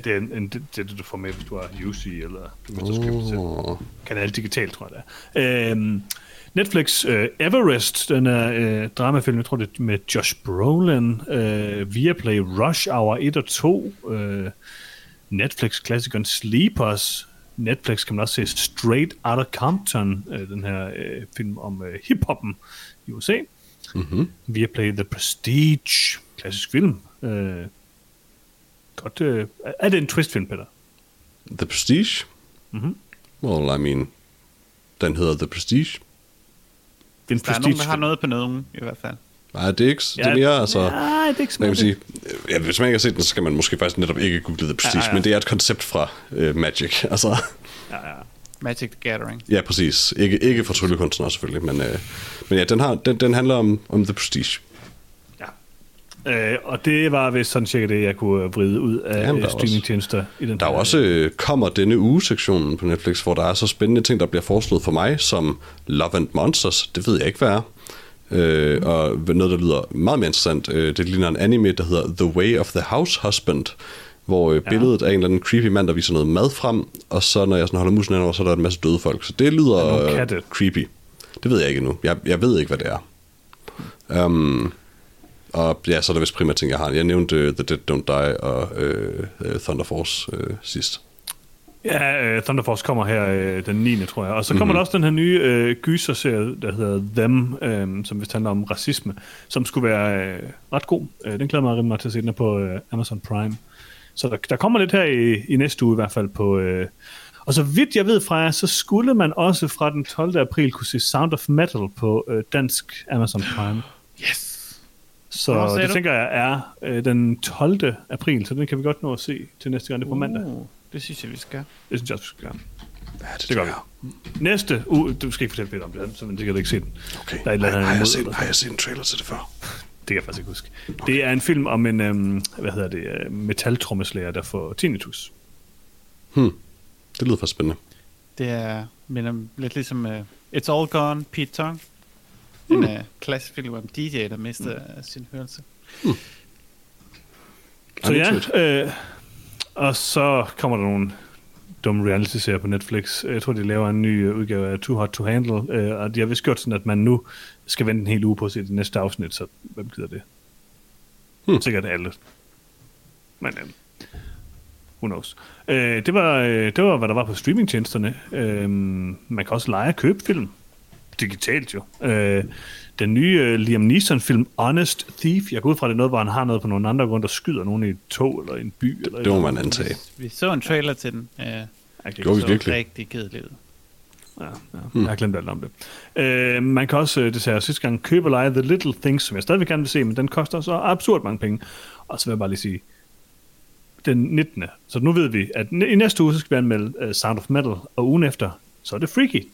det er en, en, det, det, du får med, hvis du har UC, eller hvis du skal Oh. Kanal Digital, tror jeg det er. Øhm, Netflix uh, Everest, den er uh, dramafilm, jeg tror det er med Josh Brolin, uh, Viaplay Rush Hour 1 og 2, uh, Netflix-klassikeren Sleepers, Netflix kan man også se Straight Outta Compton, uh, den her uh, film om uh, hiphoppen i USA. Mm-hmm. Viaplay The Prestige, klassisk film. Uh, godt, uh, er det en twistfilm, Peter? The Prestige? Mhm. Well, I mean, den hedder The Prestige. Det er en Der er nogen, der har noget på nogen, i hvert fald. Nej, det er ikke, det er mere, altså... Nej, det er ikke så meget sige, øh, ja, hvis man ikke har set den, så skal man måske faktisk netop ikke google The Prestige, Ja, ja. men det er et koncept fra uh, Magic. Altså, Ja, ja. Magic the Gathering. ja, præcis. Ikke, ikke for tryllekunstnere selvfølgelig, men, uh, men ja, den, har, den, den handler om, om The Prestige. Øh, og det var vist sådan cirka det, jeg kunne øh, vride ud af Jamen, er streamingtjenester i den Der er også øh, kommer denne uge-sektionen på Netflix, hvor der er så spændende ting, der bliver foreslået for mig, som Love and Monsters. Det ved jeg ikke, hvad er. Øh, og noget, der lyder meget mere interessant, øh, det ligner en anime, der hedder The Way of the House Husband, hvor øh, billedet af en eller anden creepy mand, der viser noget mad frem, og så når jeg sådan holder musen over, så er der en masse døde folk. Så det lyder Er øh, katte? creepy. Det ved jeg ikke endnu. Jeg, jeg ved ikke, hvad det er. Um, og ja, så er der vist primært ting, jeg har. Jeg nævnte uh, The Dead Don't Die og øh, uh, Thunder Force uh, sidst. Ja, uh, Thunder Force kommer her øh, den 9. tror jeg. Og så kommer Mhm. der også den her nye øh, gyser-serie, der hedder Them, øh, som vist handler om racisme, som skulle være øh, ret god. Øh, den glæder mig rimelig meget til at se den er på øh, Amazon Prime. Så der, der kommer lidt her i, i næste uge i hvert fald på... Øh, og så vidt jeg ved fra jer, så skulle man også fra den 12. april kunne se Sound of Metal på øh, dansk Amazon Prime. Yes! Så sagde det du? tænker jeg er øh, den 12. april, så den kan vi godt nå at se til næste gang, det er på mandag. Uh, det synes jeg, vi skal. Det synes jeg også, vi skal gøre. Ja, det, Det gør vi. Næste uge, du skal ikke fortælle Peter om det, så man sikkert ikke se den. Okay. Der er et eller andet har, jeg set, har jeg set en trailer til det før? Det kan jeg faktisk ikke huske. Okay. Det er en film om en, øhm, hvad hedder det, øh, metaltrommeslager, der får tinnitus. Hmm. Det lyder faktisk spændende. Det er minder lidt ligesom uh, It's All Gone, Pete Tong. En Hmm. uh, klassisk film om DJ, der mister uh, sin hørelse. Så I'm into ja, øh, og så kommer der nogle dum reality-serie på Netflix. Jeg tror, de laver en ny øh, udgave af Too Hot to Handle, øh, og de har vist gjort sådan, at man nu skal vente en hel uge på at se det næste afsnit, så hvem gider det? Hmm. Sikkert alle. Men øh, who knows. Øh, det, var, øh, det var, hvad der var på streamingtjenesterne. Øh, man kan også lege og købe film. Digitalt jo. Øh, den nye øh, Liam Neeson-film Honest Thief, jeg går ud fra, det er noget, hvor han har noget på nogle andre grund, der skyder nogen i et tog eller i en by. Eller et Det må man antage. Vi så en trailer til den. Øh, ikke Gjorde vi så virkelig? rigtig kedeligt ud. Ja, ja. Hmm. Jeg har glemt alt om det. Øh, man kan også, øh, det sagde jeg sidste gang, købe og lege The Little Things, som jeg stadigvæk gerne vil se, men den koster så absurd mange penge. Og så vil jeg bare lige sige, den 19. Så nu ved vi, at i næste uge, så skal vi anmelde uh, Sound of Metal, og ugen efter, så er det Freaky.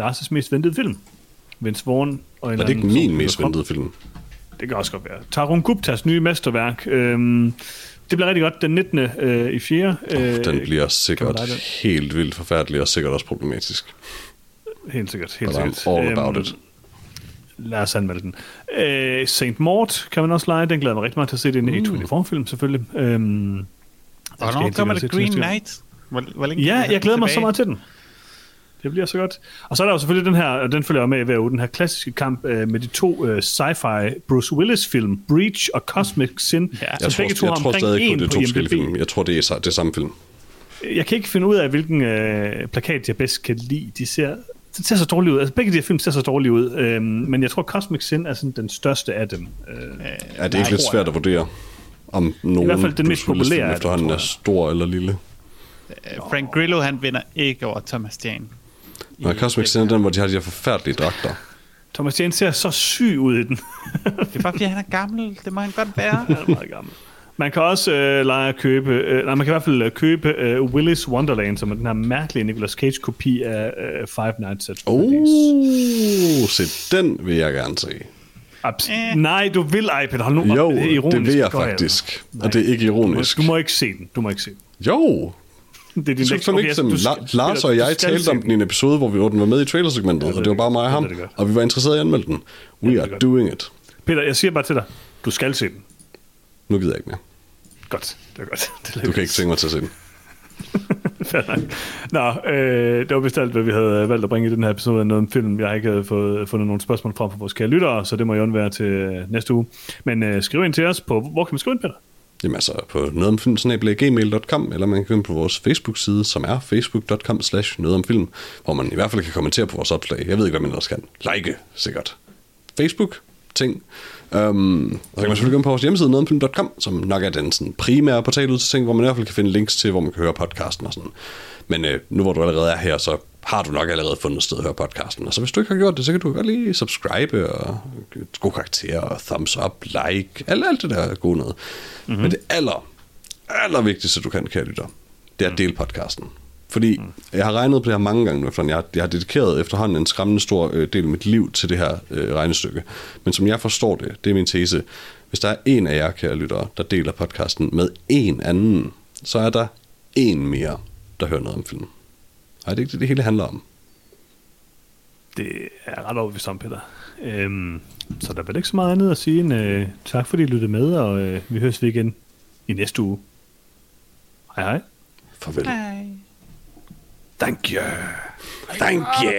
Lars' mest ventede film. Vince Vaughn og en Er det ikke anden min mest ventede film? Det kan også godt være. Tarun Guptas nye mesterværk. Øhm, det bliver rigtig godt den 19. Øh, i 4. Øh, Den bliver sikkert helt vildt forfærdelig og sikkert også problematisk. Helt sikkert. Helt But I'm sikkert. all about Øhm, it. Lad os anmelde den. Øh, St. Mort kan man også lege. Den glæder mig rigtig meget til at se. Det er en A24-film selvfølgelig. Øhm, den skal jeg Hvornår kommer det Green. Knight? Hvor, hvor længe Ja, jeg glæder mig så meget til den. Det bliver så godt. Og så er der jo selvfølgelig den her, og den følger jeg med hver uge, den her klassiske kamp øh, med de to øh, sci-fi Bruce Willis-film, Breach og Cosmic Sin, Ja. ja. Jeg som begge to har jeg tror omkring stadig ikke en på, det er på to forskellige IMDb. film. Jeg tror, det er, det er samme film. Jeg kan ikke finde ud af, hvilken øh, plakat jeg bedst kan lide. De ser, de ser så dårlige ud. Altså, begge de her film ser så dårlige ud. Øhm, men jeg tror, Cosmic Sin er sådan den største af dem. Øh, Er det ikke lidt svært at vurdere, om nogen hvert fald den mest populære efterhånden er stor eller lille? Øh, Frank Grillo, han vinder ikke over Thomas Jane. Når Cosmic Sin er den, hvor de har de her forfærdelige dragter. Thomas Jane ser så syg ud i den. Det er bare, fordi han er gammel. Det må han godt være. Han er meget gammel. Man kan også øh, lege at købe, øh, nej, man kan i hvert fald øh, købe øh, Willis Wonderland, som er den her mærkelige Nicolas Cage-kopi af øh, Five Nights at Freddy's. Oh, se, den vil jeg gerne se. Abs- Eh. Nej, du vil, ej, Peter, hold nu op. Jo, er det ironisk. vil jeg faktisk. Nej. Og det er ikke Du må, ironisk. du må ikke se den. Du må ikke se den. Jo, Det er din lektie. for Okay, La- Lars og jeg talte om den i en episode, hvor vi hvor den var med i trailersegmentet, Jeg og det var det bare mig og ham, det godt. og vi var interesserede i at anmelde den. We ved are det godt. doing it. Peter, jeg siger bare til dig, du skal se den. Nu gider jeg ikke mere. Godt, det er godt. Det er Du kan ikke tænke mig til at se den. Nå, øh, det var vist alt, hvad vi havde valgt at bringe i den her episode af noget om film. Jeg har ikke fået, fundet nogle spørgsmål frem fra vores kære lyttere, så det må jo undvære til øh, næste uge. Men øh, skriv ind til os på, hvor kan man skrive ind, Peter? Jamen altså på nogetomfilm.gmail.com eller man kan gå ind på vores Facebook-side, som er facebook.com slash nogetomfilm, hvor man i hvert fald kan kommentere på vores opslag. Jeg ved ikke, hvad man ellers kan. Like, sikkert. Facebook, ting. Um, og så kan man selvfølgelig gå ind på vores hjemmeside, nogetomfilm.com, som nok er den sådan, primære portal ud til ting, hvor man i hvert fald kan finde links til, hvor man kan høre podcasten og sådan. Men øh, nu hvor du allerede er her, så har du nok allerede fundet et sted at høre podcasten. Og så hvis du ikke har gjort det, så kan du godt lige subscribe og god karakter og thumbs up, like, alt, alt det der er gode noget. Mm-hmm. Men det aller, aller vigtigste, du kan, kære lytter, det er at dele podcasten. Fordi jeg har regnet på det her mange gange nu efterhånden. Jeg har, jeg har dedikeret efterhånden en skræmmende stor øh, del af mit liv til det her øh, regnestykke. Men som jeg forstår det, det er min tese. Hvis der er en af jer, kære lyttere, der deler podcasten med en anden, så er der en mere, der hører noget om film. Ej, det er ikke det, det hele handler om. Det er ret overbevist om, Peter. Øhm, så der er vel ikke så meget andet at sige end øh, tak, fordi I lyttede med, og øh, vi høres ved igen i næste uge. Hej hej. Farvel. Hej. Thank you. Thank you.